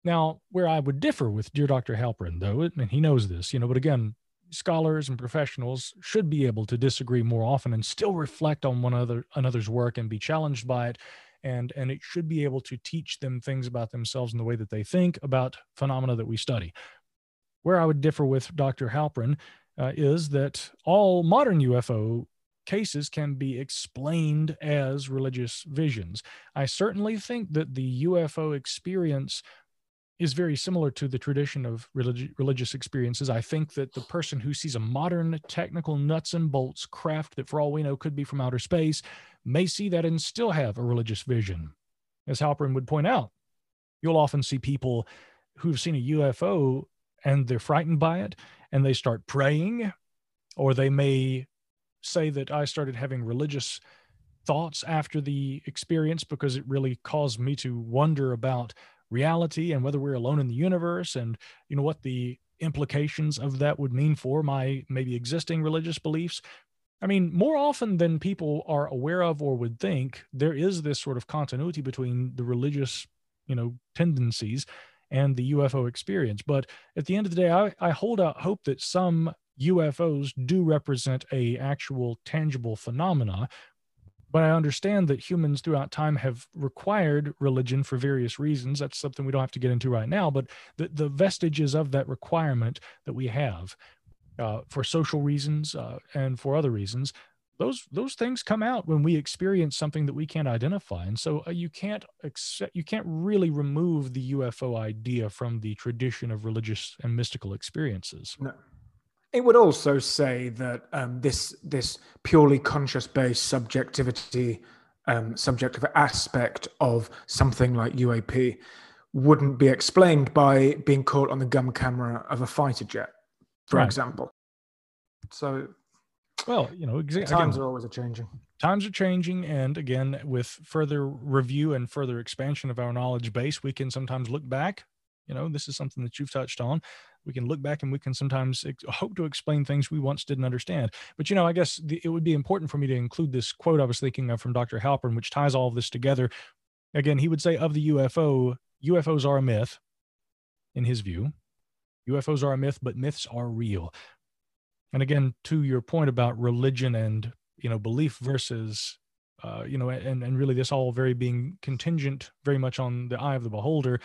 [SPEAKER 3] Now, where I would differ with dear Dr. Halperin, though, and he knows this, you know, but again, scholars and professionals should be able to disagree more often and still reflect on one other another's work and be challenged by it and and it should be able to teach them things about themselves and the way that they think about phenomena that we study where i would differ with dr halperin uh, is that all modern ufo cases can be explained as religious visions. I certainly think that the UFO experience is very similar to the tradition of religi- religious experiences. I think that the person who sees a modern technical nuts and bolts craft that, for all we know, could be from outer space may see that and still have a religious vision. As Halperin would point out, you'll often see people who've seen a UFO and they're frightened by it and they start praying, or they may say that I started having religious thoughts after the experience because it really caused me to wonder about reality and whether we're alone in the universe and you know what the implications of that would mean for my maybe existing religious beliefs. I mean more often than people are aware of or would think there is this sort of continuity between the religious you know tendencies and the ufo experience. But at the end of the day i, I hold out hope that some UFOs do represent a actual tangible phenomena but I understand that humans throughout time have required religion for various reasons. That's something we don't have to get into right now, but the, the vestiges of that requirement that we have uh, for social reasons uh, and for other reasons, those those things come out when we experience something that we can't identify, and so uh, you can't accept, you can't really remove the UFO idea from the tradition of religious and mystical experiences.
[SPEAKER 2] No. It would also say that um, this this purely conscious based subjectivity, um, subjective aspect of something like UAP wouldn't be explained by being caught on the gun camera of a fighter jet, for right. example. So,
[SPEAKER 3] well, you know,
[SPEAKER 2] exa- times again, are always changing.
[SPEAKER 3] Times are changing, and again, with further review and further expansion of our knowledge base, we can sometimes look back. You know, this is something that you've touched on we can look back and we can sometimes hope to explain things we once didn't understand. But you know, I guess the, it would be important for me to include this quote I was thinking of from Dr. Halperin, which ties all of this together. Again, he would say of the UFO, UFOs are a myth, in his view. UFOs are a myth, but myths are real. And again, to your point about religion and you know belief versus uh, you know, and and really this all very being contingent very much on the eye of the beholder.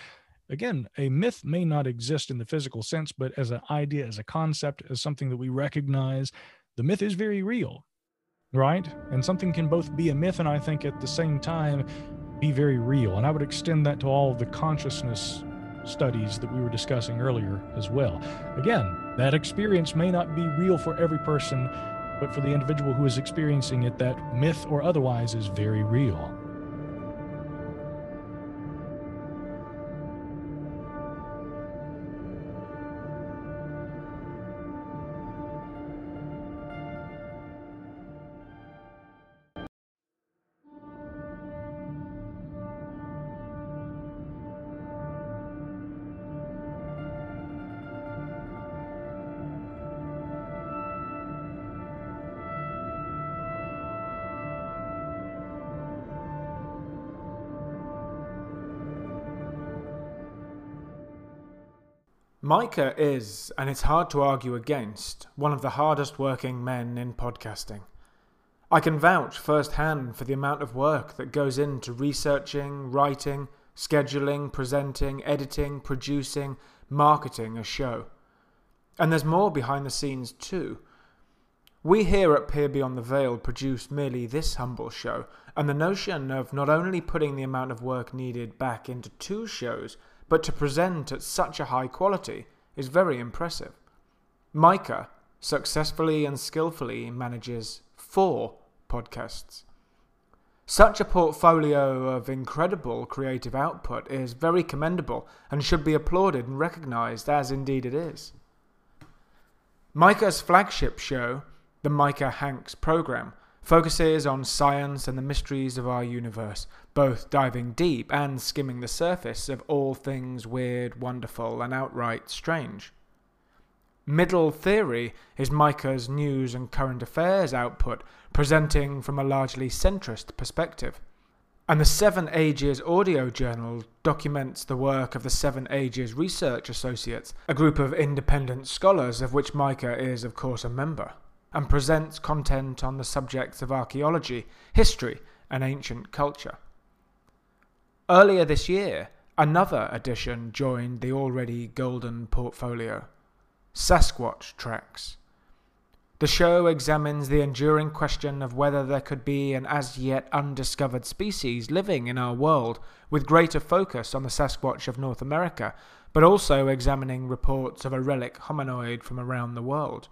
[SPEAKER 3] Again, a myth may not exist in the physical sense, but as an idea, as a concept, as something that we recognize, the myth is very real, right? And something can both be a myth and I think at the same time be very real. And I would extend that to all of the consciousness studies that we were discussing earlier as well. Again, that experience may not be real for every person, but for the individual who is experiencing it, that myth or otherwise is very real.
[SPEAKER 2] Micah is, and it's hard to argue against, one of the hardest working men in podcasting. I can vouch firsthand for the amount of work that goes into researching, writing, scheduling, presenting, editing, producing, marketing a show. And there's more behind the scenes too. We here at Peer Beyond the Veil produce merely this humble show, and the notion of not only putting the amount of work needed back into two shows, but to present at such a high quality is very impressive. Micah successfully and skillfully manages four podcasts. Such a portfolio of incredible creative output is very commendable and should be applauded and recognized as indeed it is. Micah's flagship show, the Micah Hanks program, focuses on science and the mysteries of our universe, both diving deep and skimming the surface of all things weird, wonderful, and outright strange. Middle Theory is Micah's news and current affairs output, presenting from a largely centrist perspective. And the Seven Ages audio journal documents the work of the Seven Ages Research Associates, a group of independent scholars of which Micah is, of course, a member and presents content on the subjects of archaeology, history, and ancient culture. Earlier this year, another addition joined the already golden portfolio Sasquatch Tracks. The show examines the enduring question of whether there could be an as yet undiscovered species living in our world, with greater focus on the Sasquatch of North America, but also examining reports of a relic hominoid from around the world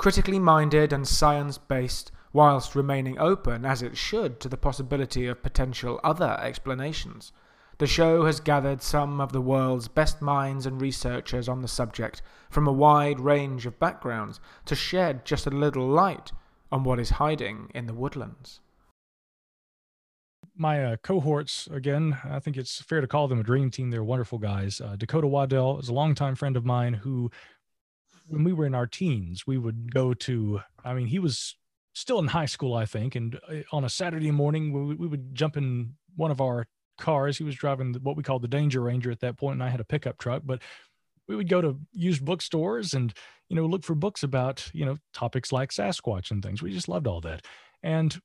[SPEAKER 2] critically minded and science based, whilst remaining open, as it should, to the possibility of potential other explanations. The show has gathered some of the world's best minds and researchers on the subject from a wide range of backgrounds to shed just a little light on what is hiding in the woodlands.
[SPEAKER 3] My uh, cohorts, again, I think it's fair to call them a dream team. They're wonderful guys. Uh, Dakota Waddell is a longtime friend of mine who when we were in our teens, we would go to, I mean, he was still in high school, I think. And uh, on a Saturday morning, we, we would jump in one of our cars. He was driving what we called the Danger Ranger at that point, and I had a pickup truck. But we would go to used bookstores and you know look for books about you know topics like Sasquatch and things. We just loved all that. And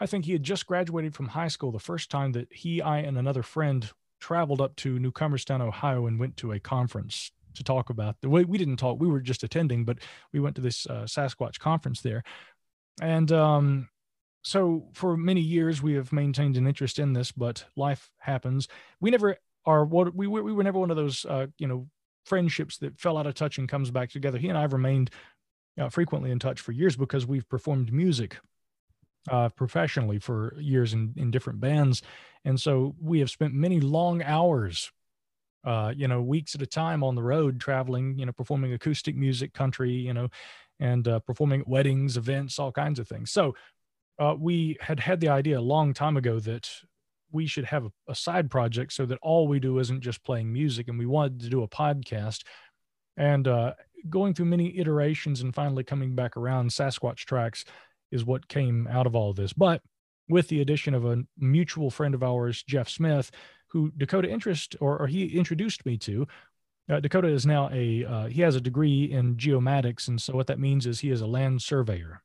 [SPEAKER 3] I think he had just graduated from high school the first time that he, I, and another friend traveled up to Newcomerstown, Ohio, and went to a conference to talk about the way we didn't talk. We were just attending, but we went to this uh, Sasquatch conference there. And um, so for many years, we have maintained an interest in this, but life happens. We never are what we, we were never one of those, uh, you know, friendships that fell out of touch and comes back together. He and I have remained uh, frequently in touch for years because we've performed music uh, professionally for years in, in different bands. And so we have spent many long hours, uh, you know, weeks at a time on the road traveling, you know, performing acoustic music, country, you know, and uh, performing at weddings, events, all kinds of things. So uh, we had had the idea a long time ago that we should have a, a side project so that all we do isn't just playing music. And we wanted to do a podcast. And uh, going through many iterations and finally coming back around, Sasquatch Tracks is what came out of all of this. But with the addition of a mutual friend of ours, Jeff Smith, who Dakota interest or, or he introduced me to. Uh, Dakota is now a uh, he has a degree in geomatics, and so what that means is he is a land surveyor,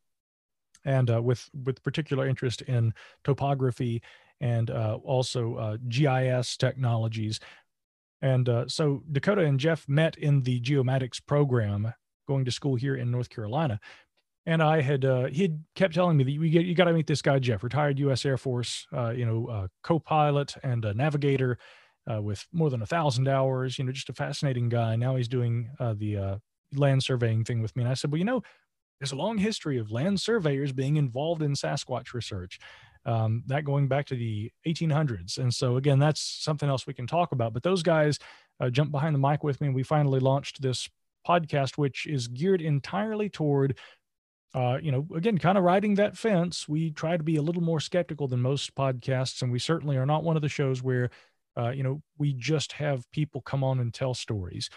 [SPEAKER 3] and uh, with with particular interest in topography and uh, also uh, GIS technologies. And uh, so Dakota and Jeff met in the geomatics program, going to school here in North Carolina and I had uh, he had kept telling me that you get you got to meet this guy Jeff, retired U.S. Air Force, you know, co-pilot and a navigator uh, with more than a thousand hours. You know, just a fascinating guy. Now he's doing uh, the uh, land surveying thing with me, and I said, well, you know, there's a long history of land surveyors being involved in Sasquatch research. Um, that going back to the 1800s, and so again, that's something else we can talk about. But those guys jumped behind the mic with me, and we finally launched this podcast, which is geared entirely toward uh, you know, again, kind of riding that fence, we try to be a little more skeptical than most podcasts, and we certainly are not one of the shows where, uh, you know, we just have people come on and tell stories.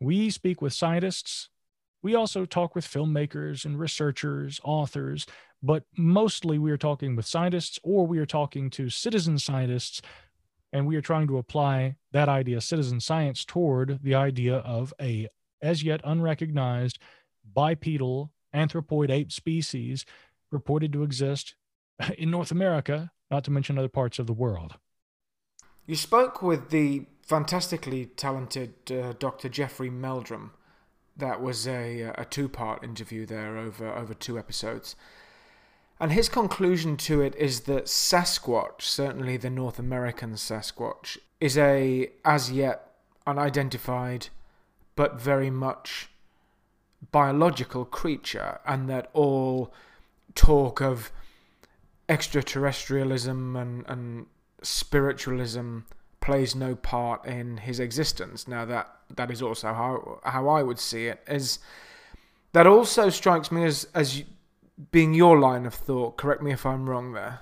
[SPEAKER 3] We speak with scientists. We also talk with filmmakers and researchers, authors, but mostly we are talking with scientists or we are talking to citizen scientists, and we are trying to apply that idea, citizen science, toward the idea of a as yet unrecognized bipedal anthropoid ape species reported to exist [laughs] in North America, not to mention other parts of the world.
[SPEAKER 2] You spoke with the fantastically talented uh, Dr. Jeffrey Meldrum. That was a, a two part interview there over, over two episodes. And his conclusion to it is that Sasquatch, certainly the North American Sasquatch, is a as yet unidentified but very much biological creature, and that all talk of extraterrestrialism and, and spiritualism plays no part in his existence. Now that that is also how how I would see it. Is that also strikes me as as being your line of thought? Correct me if I'm wrong there.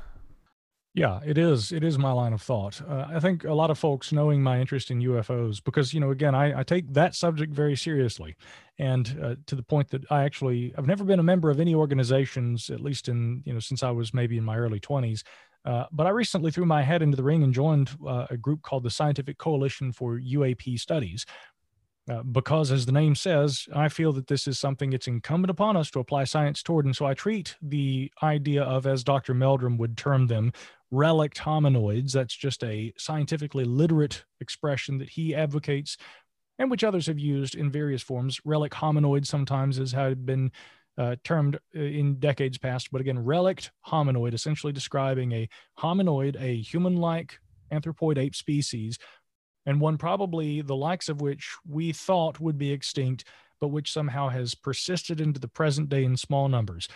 [SPEAKER 3] Yeah, it is. It is my line of thought. Uh, I think a lot of folks knowing my interest in UFOs, because you know, again, I, I take that subject very seriously, and uh, to the point that I actually I've never been a member of any organizations, at least in you know since I was maybe in my early twenties. Uh, but I recently threw my head into the ring and joined uh, a group called the Scientific Coalition for UAP Studies, uh, because, as the name says, I feel that this is something it's incumbent upon us to apply science toward. And so I treat the idea of, as Dr. Meldrum would term them, relict hominoids. That's just a scientifically literate expression that he advocates and which others have used in various forms. Relic hominoid sometimes has had been uh, termed uh, in decades past, but again, relict hominoid, essentially describing a hominoid, a human like anthropoid ape species, and one probably the likes of which we thought would be extinct, but which somehow has persisted into the present day in small numbers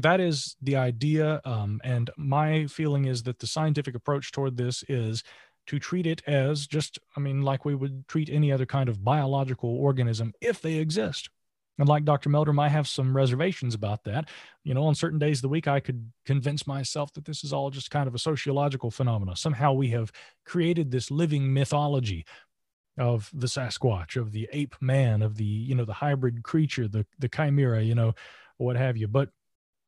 [SPEAKER 3] that is the idea. Um, and my feeling is that the scientific approach toward this is to treat it as just, I mean, like we would treat any other kind of biological organism if they exist. And like Dr. Meldrum, I have some reservations about that. You know, on certain days of the week, I could convince myself that this is all just kind of a sociological phenomena. Somehow we have created this living mythology of the Sasquatch, of the ape man, of the, you know, the hybrid creature, the, the chimera, you know, what have you. But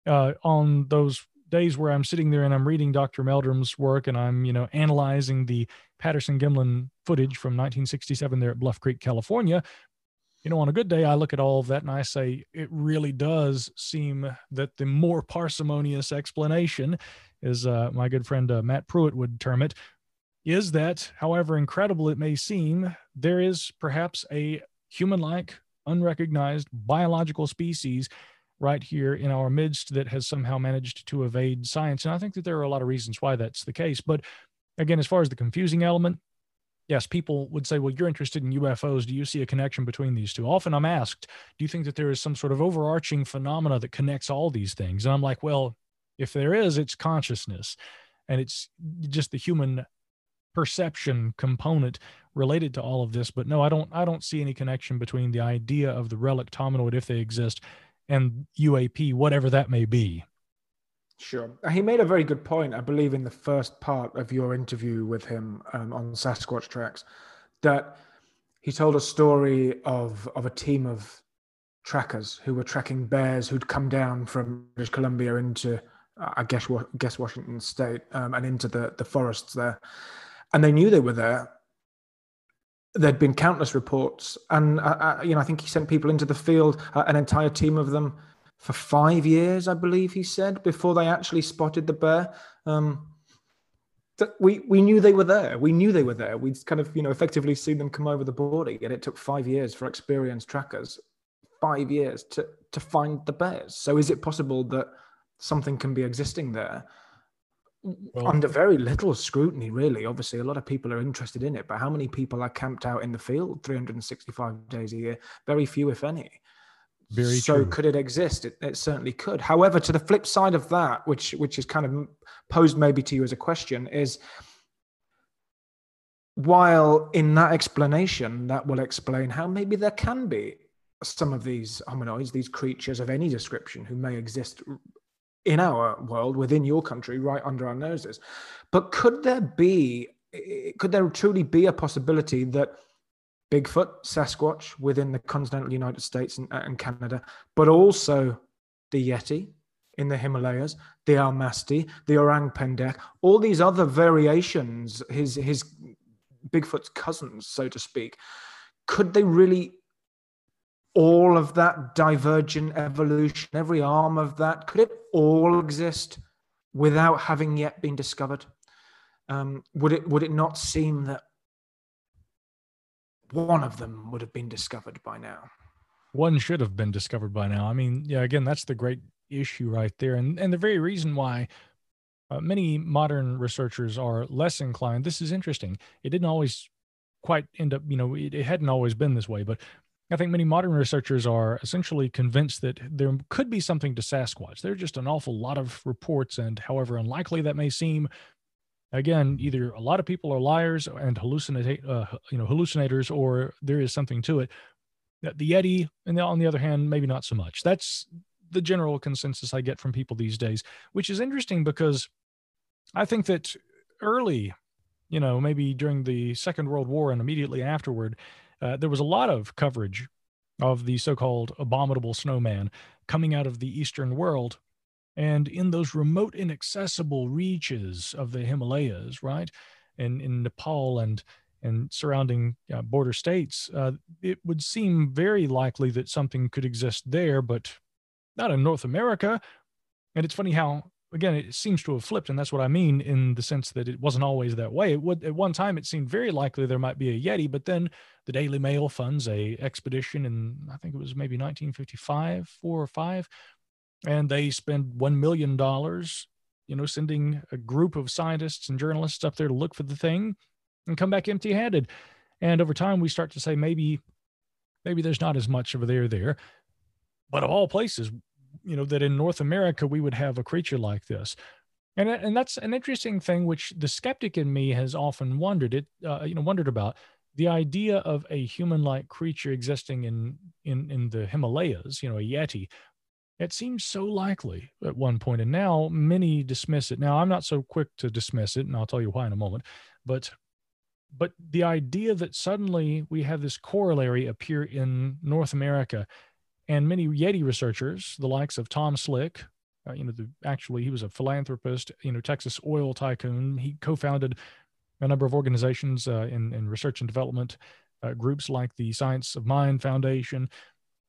[SPEAKER 3] uh, on those days where I'm sitting there and I'm reading Dr. Meldrum's work and I'm, you know, analyzing the Patterson Gimlin footage from 1967 there at Bluff Creek, California, you know, on a good day, I look at all of that and I say it really does seem that the more parsimonious explanation, as uh, my good friend uh, Matt Pruitt would term it, is that, however incredible it may seem, there is perhaps a human like, unrecognized biological species right here in our midst that has somehow managed to evade science. And I think that there are a lot of reasons why that's the case. But again, as far as the confusing element, yes, people would say, well, you're interested in UFOs. Do you see a connection between these two? Often I'm asked, do you think that there is some sort of overarching phenomena that connects all these things? And I'm like, well, if there is, it's consciousness and it's just the human perception component related to all of this but no i don't i don't see any connection between the idea of the relic hominoid if they exist and uap whatever that may be
[SPEAKER 2] Sure. He made a very good point, I believe, in the first part of your interview with him um, on Sasquatch Tracks, that he told a story of, of a team of trackers who were tracking bears who'd come down from British Columbia into, uh, I guess, guess Washington State um, and into the, the forests there. And they knew they were there. There'd been countless reports. And, uh, uh, you know, I think he sent people into the field, uh, an entire team of them for five years, I believe he said, before they actually spotted the bear. Um, we we knew they were there. We knew they were there. We'd kind of you know effectively seen them come over the border, and it took five years for experienced trackers, five years to to find the bears. So is it possible that something can be existing there? Well, under very little scrutiny, really. Obviously, a lot of people are interested in it, but how many people are camped out in the field 365 days a year? Very few, if any. Very so true. could it exist? It, it, certainly could. However, to the flip side of that, which which is kind of posed maybe to you as a question, is while in that explanation that will explain how maybe there can be some of these hominoids, these creatures of any description who may exist in our world, within your country, right under our noses. But could there be, could there truly be a possibility that Bigfoot, Sasquatch within the continental United States and, and Canada, but also the Yeti in the Himalayas, the Almasti, the Orang Pendek, all these other variations, his his Bigfoot's cousins, so to speak, could they really all of that divergent evolution, every arm of that, could it all exist without having yet been discovered? Um, would it would it not seem that one of them would have been discovered by now.
[SPEAKER 3] One should have been discovered by now. I mean, yeah, again, that's the great issue right there. And, and the very reason why uh, many modern researchers are less inclined, this is interesting. It didn't always quite end up, you know, it, it hadn't always been this way, but I think many modern researchers are essentially convinced that there could be something to Sasquatch. There are just an awful lot of reports, and however unlikely that may seem, again, either a lot of people are liars and hallucinate, uh, you know, hallucinators, or there is something to it. The Yeti, and on the other hand, maybe not so much. That's the general consensus I get from people these days, which is interesting because I think that early, you know, maybe during the Second World War and immediately afterward, uh, there was a lot of coverage of the so-called abominable snowman coming out of the Eastern world and in those remote, inaccessible reaches of the Himalayas, right, and in Nepal and and surrounding uh, border states, uh, it would seem very likely that something could exist there, but not in North America. And it's funny how, again, it seems to have flipped, and that's what I mean in the sense that it wasn't always that way. It would at one time it seemed very likely there might be a Yeti, but then the Daily Mail funds a expedition in I think it was maybe 1955, four or five, and they spend $1 million, you know, sending a group of scientists and journalists up there to look for the thing and come back empty handed. And over time, we start to say maybe, maybe there's not as much over there there. But of all places, you know, that in North America, we would have a creature like this. And, and that's an interesting thing, which the skeptic in me has often wondered it, uh, you know, wondered about the idea of a human-like creature existing in in in the Himalayas, you know, a yeti, it seems so likely at one point, and now many dismiss it. Now, I'm not so quick to dismiss it, and I'll tell you why in a moment. But but the idea that suddenly we have this corollary appear in North America, and many Yeti researchers, the likes of Tom Slick, uh, you know, the, actually he was a philanthropist, you know, Texas oil tycoon. He co-founded a number of organizations uh, in in research and development uh, groups like the Science of Mind Foundation,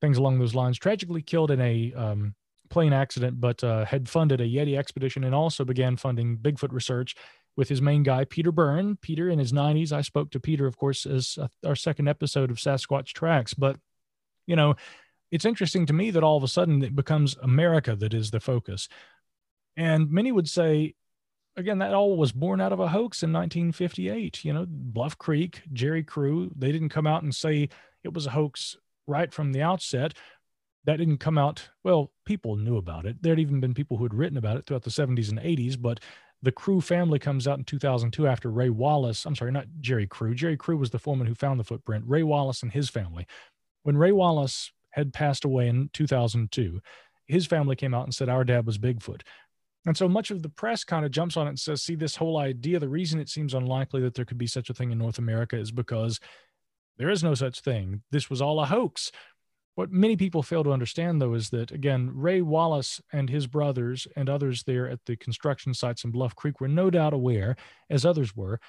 [SPEAKER 3] things along those lines. Tragically killed in a um, plane accident, but uh, had funded a Yeti expedition and also began funding Bigfoot research with his main guy, Peter Byrne. Peter in his 90s. I spoke to Peter, of course, as uh, our second episode of Sasquatch Tracks. But, you know, it's interesting to me that all of a sudden it becomes America that is the focus. And many would say, again, that all was born out of a hoax in 1958. You know, Bluff Creek, Jerry Crew, they didn't come out and say it was a hoax right from the outset. That didn't come out, well, people knew about it. There had even been people who had written about it throughout the 70s and 80s, but the Crew family comes out in 2002 after Ray Wallace. I'm sorry, not Jerry Crew. Jerry Crew was the foreman who found the footprint. Ray Wallace and his family. When Ray Wallace had passed away in 2002, his family came out and said, Our dad was Bigfoot. And so much of the press kind of jumps on it and says, see, this whole idea, the reason it seems unlikely that there could be such a thing in North America is because there is no such thing. This was all a hoax. What many people fail to understand, though, is that, again, Ray Wallace and his brothers and others there at the construction sites in Bluff Creek were no doubt aware, as others were,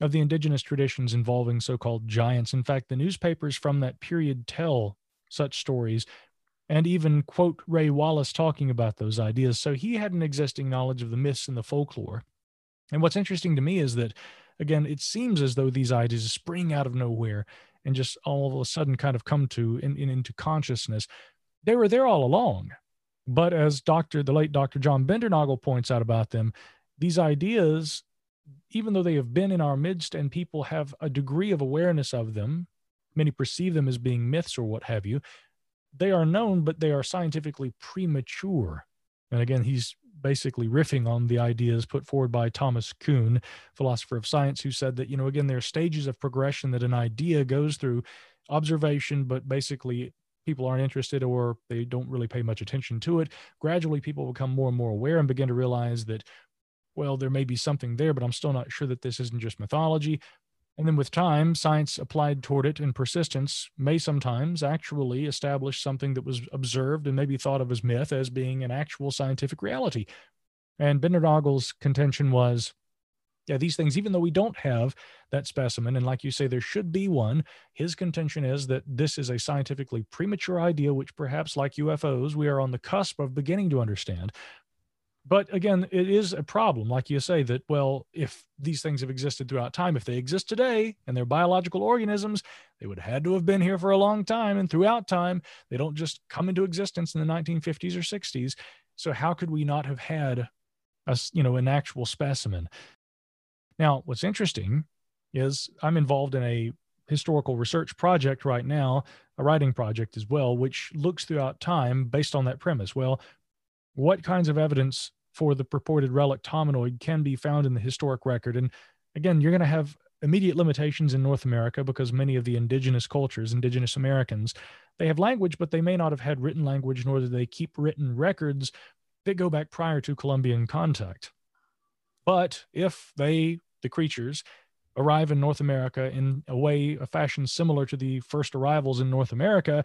[SPEAKER 3] of the indigenous traditions involving so called giants. In fact, the newspapers from that period tell such stories and even quote Ray Wallace talking about those ideas. So he had an existing knowledge of the myths and the folklore. And what's interesting to me is that, again, it seems as though these ideas spring out of nowhere and just all of a sudden kind of come to in, in, into consciousness. They were there all along. But as Dr. the late Dr. John Bindernagel points out about them, these ideas, even though they have been in our midst and people have a degree of awareness of them, many perceive them as being myths or what have you, they are known, but they are scientifically premature. And again, he's basically riffing on the ideas put forward by Thomas Kuhn, philosopher of science, who said that, you know, again, there are stages of progression that an idea goes through observation, but basically people aren't interested or they don't really pay much attention to it. Gradually, people become more and more aware and begin to realize that, well, there may be something there, but I'm still not sure that this isn't just mythology. And then with time, science applied toward it and persistence may sometimes actually establish something that was observed and maybe thought of as myth as being an actual scientific reality. And Bindernagel's contention was yeah, these things, even though we don't have that specimen, and like you say, there should be one, his contention is that this is a scientifically premature idea, which perhaps, like UFOs, we are on the cusp of beginning to understand but again it is a problem like you say that well if these things have existed throughout time if they exist today and they're biological organisms they would have had to have been here for a long time and throughout time. They don't just come into existence in the 1950s or 60s so how could we not have had a you know an actual specimen? Now what's interesting is i'm involved in a historical research project right now a writing project as well which looks throughout time based on that premise. Well what kinds of evidence for the purported relic hominoid can be found in the historic record. And again, you're going to have immediate limitations in North America because many of the indigenous cultures, indigenous Americans, they have language, but they may not have had written language, nor do they keep written records that go back prior to Columbian contact. But if they, the creatures, arrive in North America in a way, a fashion similar to the first arrivals in North America,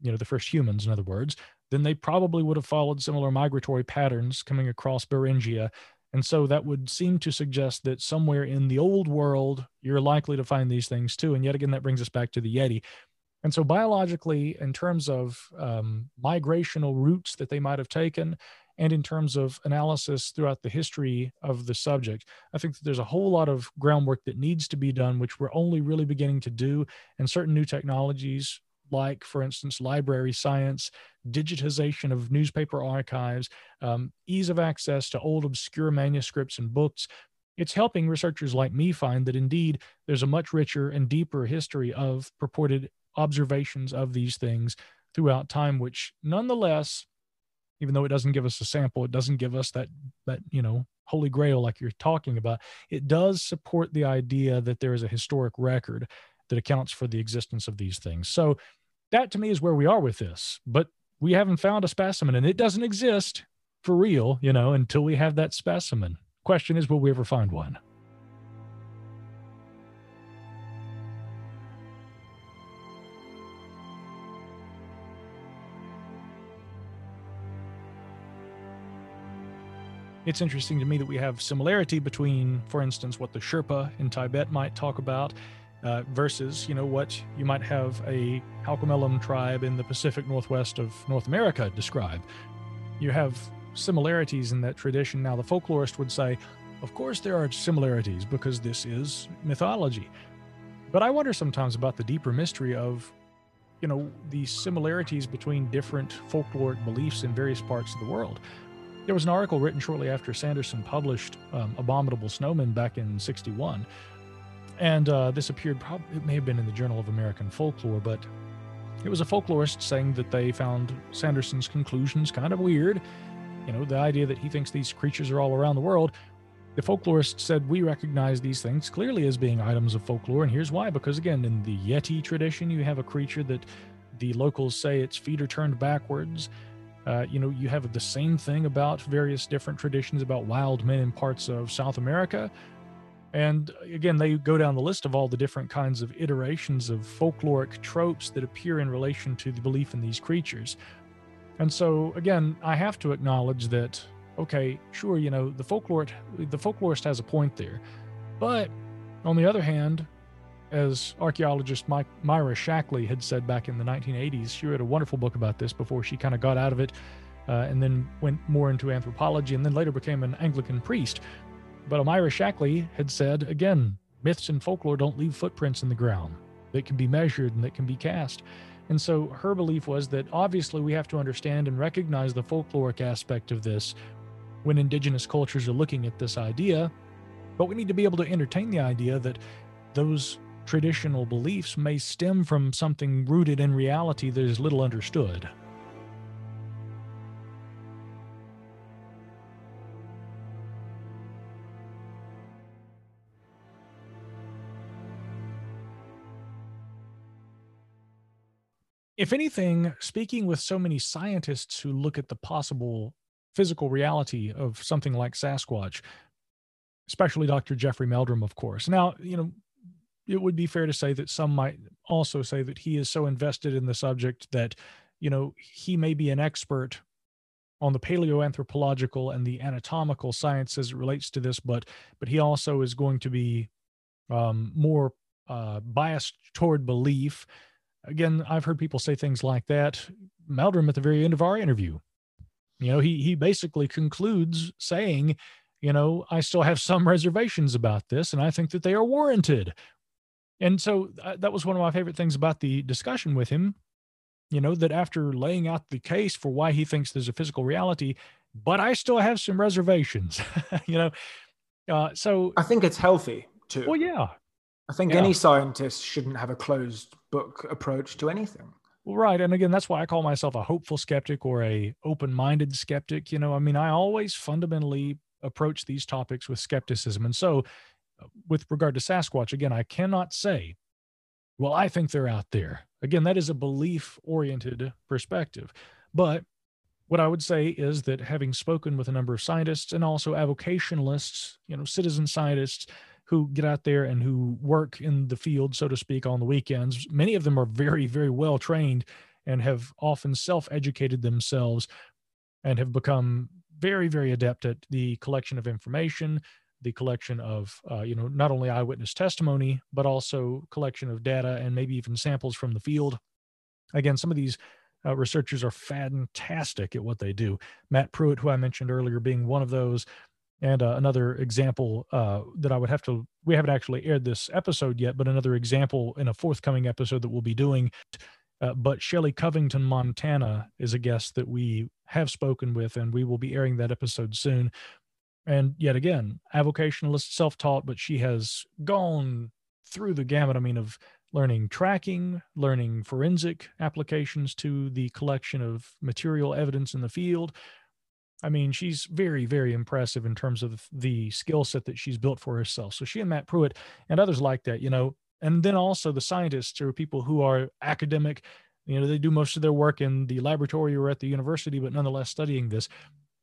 [SPEAKER 3] you know, the first humans, in other words, then they probably would have followed similar migratory patterns coming across Beringia. And so that would seem to suggest that somewhere in the old world, you're likely to find these things too. And yet again, that brings us back to the Yeti. And so, biologically, in terms of um, migrational routes that they might have taken, and in terms of analysis throughout the history of the subject, I think that there's a whole lot of groundwork that needs to be done, which we're only really beginning to do. And certain new technologies like, for instance, library science, digitization of newspaper archives, um, ease of access to old obscure manuscripts and books. It's helping researchers like me find that indeed there's a much richer and deeper history of purported observations of these things throughout time, which nonetheless, even though it doesn't give us a sample, it doesn't give us that that you know holy grail like you're talking about. It does support the idea that there is a historic record that accounts for the existence of these things. So that to me is where we are with this. But we haven't found a specimen and it doesn't exist for real, you know, until we have that specimen. Question is, will we ever find one? It's interesting to me that we have similarity between, for instance, what the Sherpa in Tibet might talk about uh, versus you know what you might have a Halkomelem tribe in the Pacific Northwest of North America describe. You have similarities in that tradition. Now, the folklorist would say, of course, there are similarities because this is mythology. But I wonder sometimes about the deeper mystery of, you know, the similarities between different folkloric beliefs in various parts of the world. There was an article written shortly after Sanderson published um, Abominable Snowmen back in 61. And uh, this appeared, probably, it may have been in the Journal of American Folklore, but it was a folklorist saying that they found Sanderson's conclusions kind of weird. You know, the idea that he thinks these creatures are all around the world. The folklorist said, We recognize these things clearly as being items of folklore, and here's why. Because, again, in the Yeti tradition, you have a creature that the locals say its feet are turned backwards. Uh, you know, you have the same thing about various different traditions about wild men in parts of South America. And again, they go down the list of all the different kinds of iterations of folkloric tropes that appear in relation to the belief in these creatures. And so, again, I have to acknowledge that, okay, sure, you know, the folklore, the folklorist has a point there. But on the other hand, as archaeologist Myra Shackley had said back in the 1980s, she wrote a wonderful book about this before she kind of got out of it uh, and then went more into anthropology and then later became an Anglican priest. But Myra Shackley had said, again, myths and folklore don't leave footprints in the ground that can be measured and that can be cast. And so her belief was that obviously we have to understand and recognize the folkloric aspect of this when indigenous cultures are looking at this idea. But we need to be able to entertain the idea that those traditional beliefs may stem from something rooted in reality that is little understood. If anything, speaking with so many scientists who look at the possible physical reality of something like Sasquatch, especially Dr. Jeffrey Meldrum, of course. Now, you know, it would be fair to say that some might also say that he is so invested in the subject that, you know, he may be an expert on the paleoanthropological and the anatomical science as it relates to this, but but he also is going to be um, more uh, biased toward belief again, I've heard people say things like that. Meldrum at the very end of our interview, you know, he he basically concludes saying, you know, I still have some reservations about this, and I think that they are warranted. And so uh, that was one of my favorite things about the discussion with him. You know, that after laying out the case for why he thinks there's a physical reality, but I still have some reservations. [laughs] you know, uh, so
[SPEAKER 2] I think it's healthy too.
[SPEAKER 3] Well, yeah,
[SPEAKER 2] I think yeah. any scientist shouldn't have a closed book approach to anything.
[SPEAKER 3] Well, right. And again, that's why I call myself a hopeful skeptic or a open-minded skeptic. You know, I mean, I always fundamentally approach these topics with skepticism. And so uh, with regard to Sasquatch, again, I cannot say, well, I think they're out there. Again, that is a belief oriented perspective. But what I would say is that having spoken with a number of scientists and also avocationalists, you know, citizen scientists, who get out there and who work in the field, so to speak, on the weekends. Many of them are very, very well trained and have often self educated themselves and have become very, very adept at the collection of information, the collection of, uh, you know, not only eyewitness testimony, but also collection of data and maybe even samples from the field. Again, some of these uh, researchers are fantastic at what they do. Matt Pruitt, who I mentioned earlier, being one of those, and uh, another example uh, that I would have to, we haven't actually aired this episode yet, but another example in a forthcoming episode that we'll be doing. Uh, but Shelley Covington, Montana, is a guest that we have spoken with, and we will be airing that episode soon. And yet again, avocationalist, self taught, but she has gone through the gamut. I mean, of learning tracking, learning forensic applications to the collection of material evidence in the field, I mean, she's very, very impressive in terms of the skill set that she's built for herself. So she and Matt Pruitt and others like that, you know, and then also the scientists or people who are academic, you know, they do most of their work in the laboratory or at the university, but nonetheless studying this.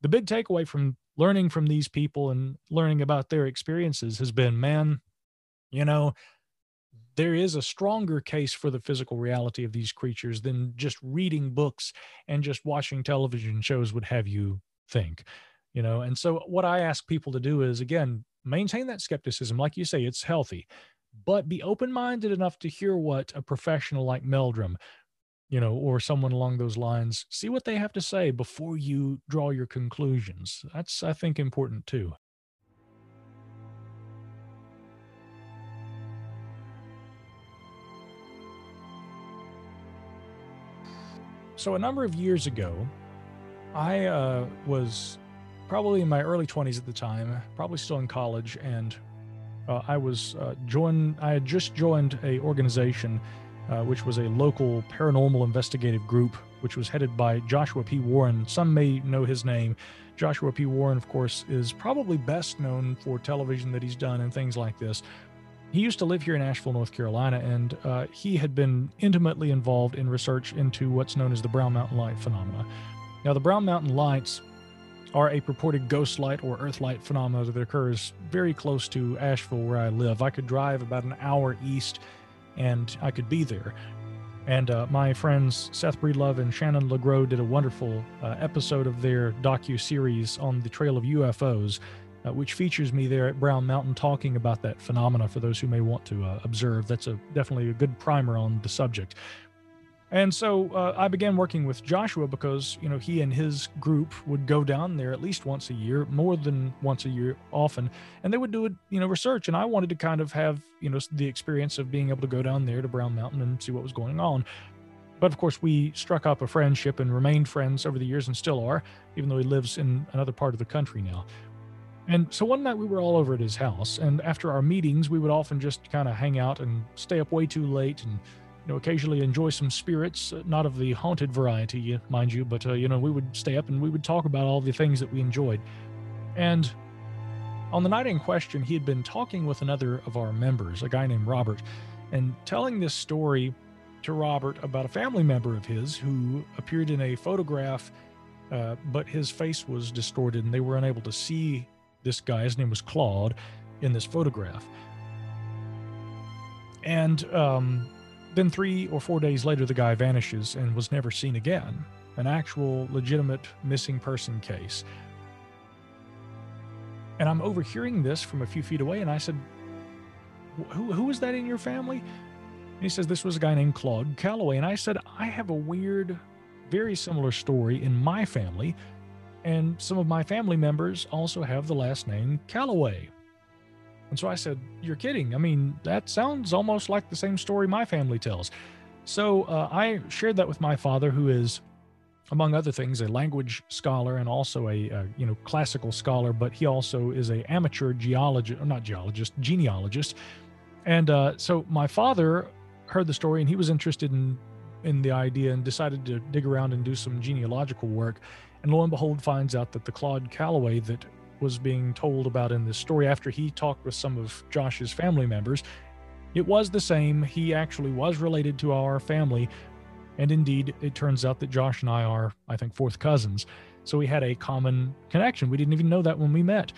[SPEAKER 3] The big takeaway from learning from these people and learning about their experiences has been, man, you know, there is a stronger case for the physical reality of these creatures than just reading books and just watching television shows would have you think you know and so what i ask people to do is again maintain that skepticism like you say it's healthy but be open minded enough to hear what a professional like Meldrum, you know, or someone along those lines, see what they have to say before you draw your conclusions. That's, I think, important too. So, a number of years ago, I uh, was probably in my early 20s at the time, probably still in college, and uh, I was uh, joined. I had just joined a organization, uh, which was a local paranormal investigative group, which was headed by Joshua P. Warren. Some may know his name. Joshua P. Warren, of course, is probably best known for television that he's done and things like this. He used to live here in Asheville, North Carolina, and uh, he had been intimately involved in research into what's known as the Brown Mountain Light phenomena. Now, the Brown Mountain Lights are a purported ghost light or earth light phenomenon that occurs very close to Asheville, where I live. I could drive about an hour east and I could be there. And uh, my friends Seth Breedlove and Shannon LeGros did a wonderful uh, episode of their docu series on the trail of UFOs, uh, which features me there at Brown Mountain talking about that phenomena. For those who may want to uh, observe, that's a definitely a good primer on the subject. And so uh, I began working with Joshua because, you know, he and his group would go down there at least once a year, more than once a year often, and they would do, you know, research. And I wanted to kind of have, you know, the experience of being able to go down there to Brown Mountain and see what was going on. But of course, we struck up a friendship and remained friends over the years and still are, even though he lives in another part of the country now. And so one night we were all over at his house, and after our meetings, we would often just kind of hang out and stay up way too late and you know, occasionally enjoy some spirits, uh, not of the haunted variety, mind you, but, uh, you know, we would stay up and we would talk about all the things that we enjoyed. And on the night in question, he had been talking with another of our members, a guy named Robert, and telling this story to Robert about a family member of his who appeared in a photograph, uh, but his face was distorted and they were unable to see this guy. His name was Claude in this photograph. And um, then, three or four days later, the guy vanishes and was never seen again. An actual, legitimate missing person case. And I'm overhearing this from a few feet away, and I said, Who, who was that in your family? And he says, This was a guy named Claude Calloway. And I said, I have a weird, very similar story in my family. And some of my family members also have the last name Calloway. And so I said, You're kidding. I mean, that sounds almost like the same story my family tells. So uh, I shared that with my father, who is, among other things, a language scholar and also a uh, you know classical scholar, but he also is a amateur geologist, or not geologist, genealogist. And uh, so my father heard the story and he was interested in in the idea and decided to dig around and do some genealogical work. And lo and behold, finds out that the Claude Calloway that was being told about in this story after he talked with some of Josh's family members. It was the same. He actually was related to our family. And indeed, it turns out that Josh and I are, I think, fourth cousins. So we had a common connection. We didn't even know that when we met.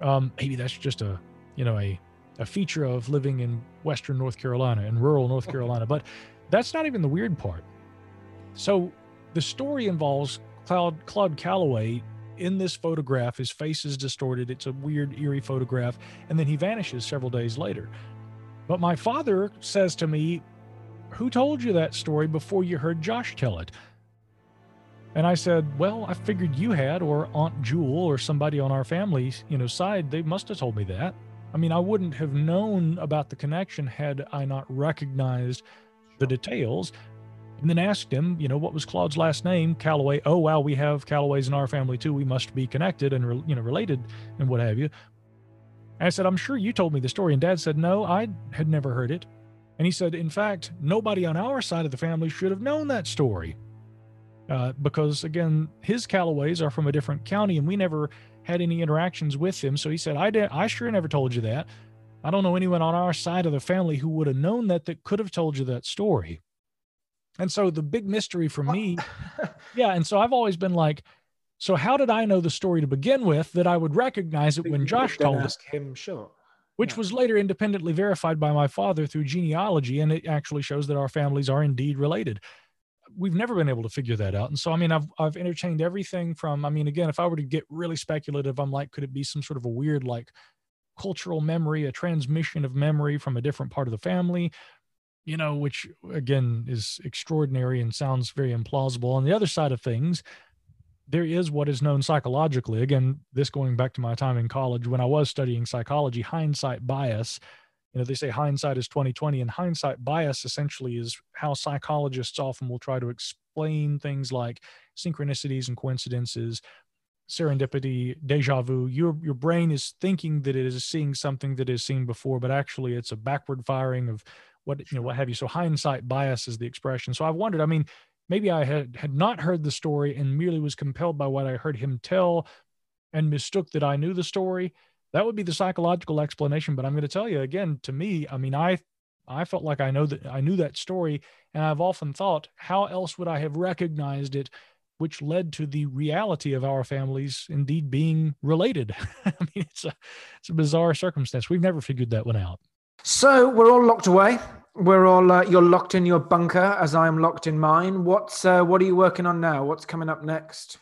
[SPEAKER 3] Um, maybe that's just a, you know, a, a feature of living in Western North Carolina and rural North [laughs] Carolina. But that's not even the weird part. So the story involves Claude, Claude Calloway in this photograph, his face is distorted. It's a weird, eerie photograph. And then he vanishes several days later. But my father says to me, Who told you that story before you heard Josh tell it? And I said, Well, I figured you had, or Aunt Jewel, or somebody on our family, you know, side. They must have told me that. I mean, I wouldn't have known about the connection had I not recognized the details and then asked him, you know, what was Claude's last name? Calloway. Oh, wow, we have Calloways in our family too. We must be connected and, re- you know, related and what have you. And I said, I'm sure you told me the story. And dad said, no, I had never heard it. And he said, in fact, nobody on our side of the family should have known that story. Uh, because again, his Calloways are from a different county and we never had any interactions with him. So he said, I, I sure never told you that. I don't know anyone on our side of the family who would have known that that could have told you that story. And so the big mystery for me, [laughs] yeah. And so I've always been like, so how did I know the story to begin with that I would recognize it when Josh told
[SPEAKER 2] it? him, sure.
[SPEAKER 3] Which yeah. was later independently verified by my father through genealogy, and it actually shows that our families are indeed related. We've never been able to figure that out, and so I mean, I've I've entertained everything from. I mean, again, if I were to get really speculative, I'm like, could it be some sort of a weird like cultural memory, a transmission of memory from a different part of the family, you know, which again is extraordinary and sounds very implausible. On the other side of things, there is what is known psychologically. Again, this going back to my time in college when I was studying psychology, hindsight bias. You know, they say hindsight is 2020, and hindsight bias essentially is how psychologists often will try to explain things like synchronicities and coincidences, serendipity, deja vu. Your your brain is thinking that it is seeing something that is seen before, but actually it's a backward firing of what you know what have you. So hindsight bias is the expression. So I've wondered. I mean, maybe I had had not heard the story and merely was compelled by what I heard him tell, and mistook that I knew the story. That would be the psychological explanation. But I'm going to tell you again. To me, I mean, I I felt like I know that I knew that story, and I've often thought, how else would I have recognized it? which led to the reality of our families indeed being related. [laughs] I mean, it's a it's a bizarre circumstance. We've never figured that one out.
[SPEAKER 2] So we're all locked away. We're all uh, you're locked in your bunker as I am locked in mine. What's uh, what are you working on now? What's coming up next?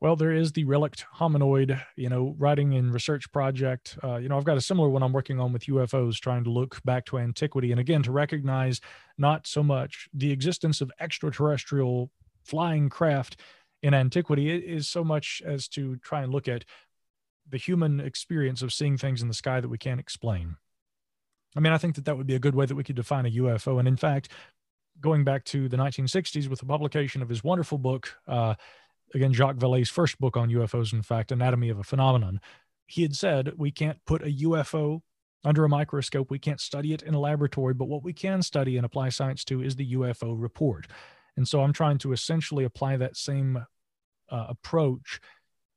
[SPEAKER 3] Well, there is the relict hominoid, you know, writing and research project. Uh, you know, I've got a similar one I'm working on with UFOs, trying to look back to antiquity and again to recognize not so much the existence of extraterrestrial flying craft in antiquity is so much as to try and look at the human experience of seeing things in the sky that we can't explain. I mean, I think that that would be a good way that we could define a UFO. And in fact, going back to the 1960s with the publication of his wonderful book, uh, again, Jacques Vallée's first book on UFOs, in fact, Anatomy of a Phenomenon, he had said we can't put a UFO under a microscope. We can't study it in a laboratory, but what we can study and apply science to is the UFO report. And so I'm trying to essentially apply that same uh, approach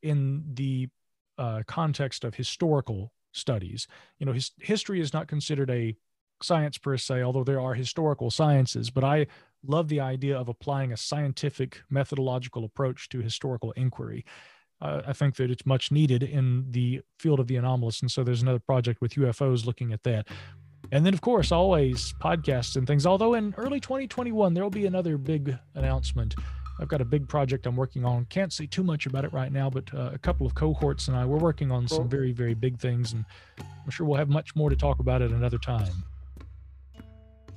[SPEAKER 3] in the uh, context of historical studies. You know, his, history is not considered a science per se, although there are historical sciences, but I love the idea of applying a scientific methodological approach to historical inquiry. Uh, I think that it's much needed in the field of the anomalous. And so there's another project with UFOs looking at that. And then, of course, always podcasts and things. Although in early 2021, there will be another big announcement. I've got a big project I'm working on. Can't say too much about it right now, but uh, a couple of cohorts and I we're working on cool. some very, very big things, and I'm sure we'll have much more to talk about at another time.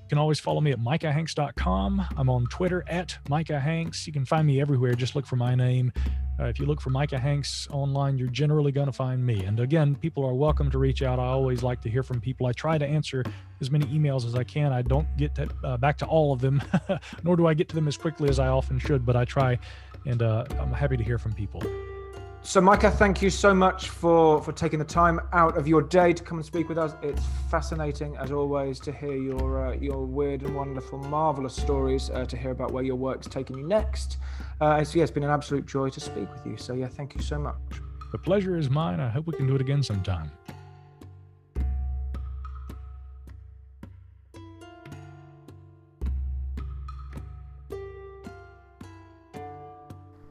[SPEAKER 3] You can always follow me at micahhanks.com. I'm on Twitter at Micah Hanks. You can find me everywhere. Just look for my name. Uh, if you look for Micah Hanks online, you're generally going to find me. And again, people are welcome to reach out. I always like to hear from people. I try to answer as many emails as I can. I don't get to, uh, back to all of them, [laughs] nor do I get to them as quickly as I often should, but I try. And uh, I'm happy to hear from people.
[SPEAKER 2] So, Micah, thank you so much for for taking the time out of your day to come and speak with us. It's fascinating, as always, to hear your uh, your weird and wonderful, marvelous stories. Uh, to hear about where your work's taking you next. Uh, it's, yeah, it's been an absolute joy to speak with you. So, yeah, thank you so much.
[SPEAKER 3] The pleasure is mine. I hope we can do it again sometime.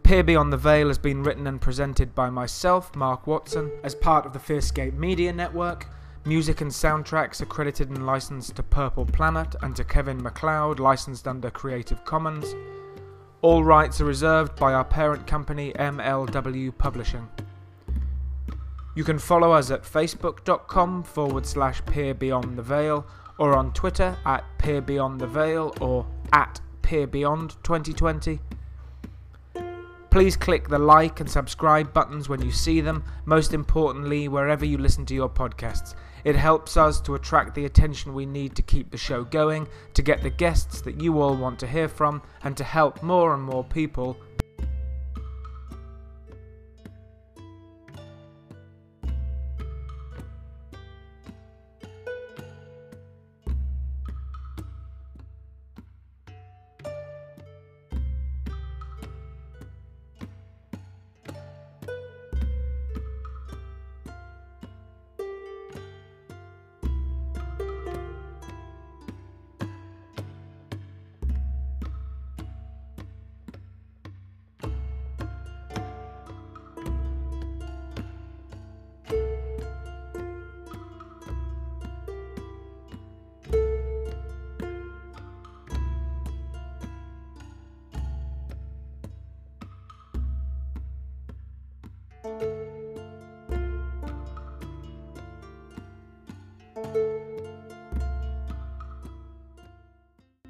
[SPEAKER 2] Peer Beyond the Veil has been written and presented by myself, Mark Watson, as part of the Fearscape Media Network. Music and soundtracks accredited and licensed to Purple Planet and to Kevin MacLeod, licensed under Creative Commons. All rights are reserved by our parent company, MLW Publishing. You can follow us at facebook.com forward slash peer beyond the veil or on Twitter at peer beyond the veil or at peer beyond 2020. Please click the like and subscribe buttons when you see them, most importantly, wherever you listen to your podcasts. It helps us to attract the attention we need to keep the show going, to get the guests that you all want to hear from, and to help more and more people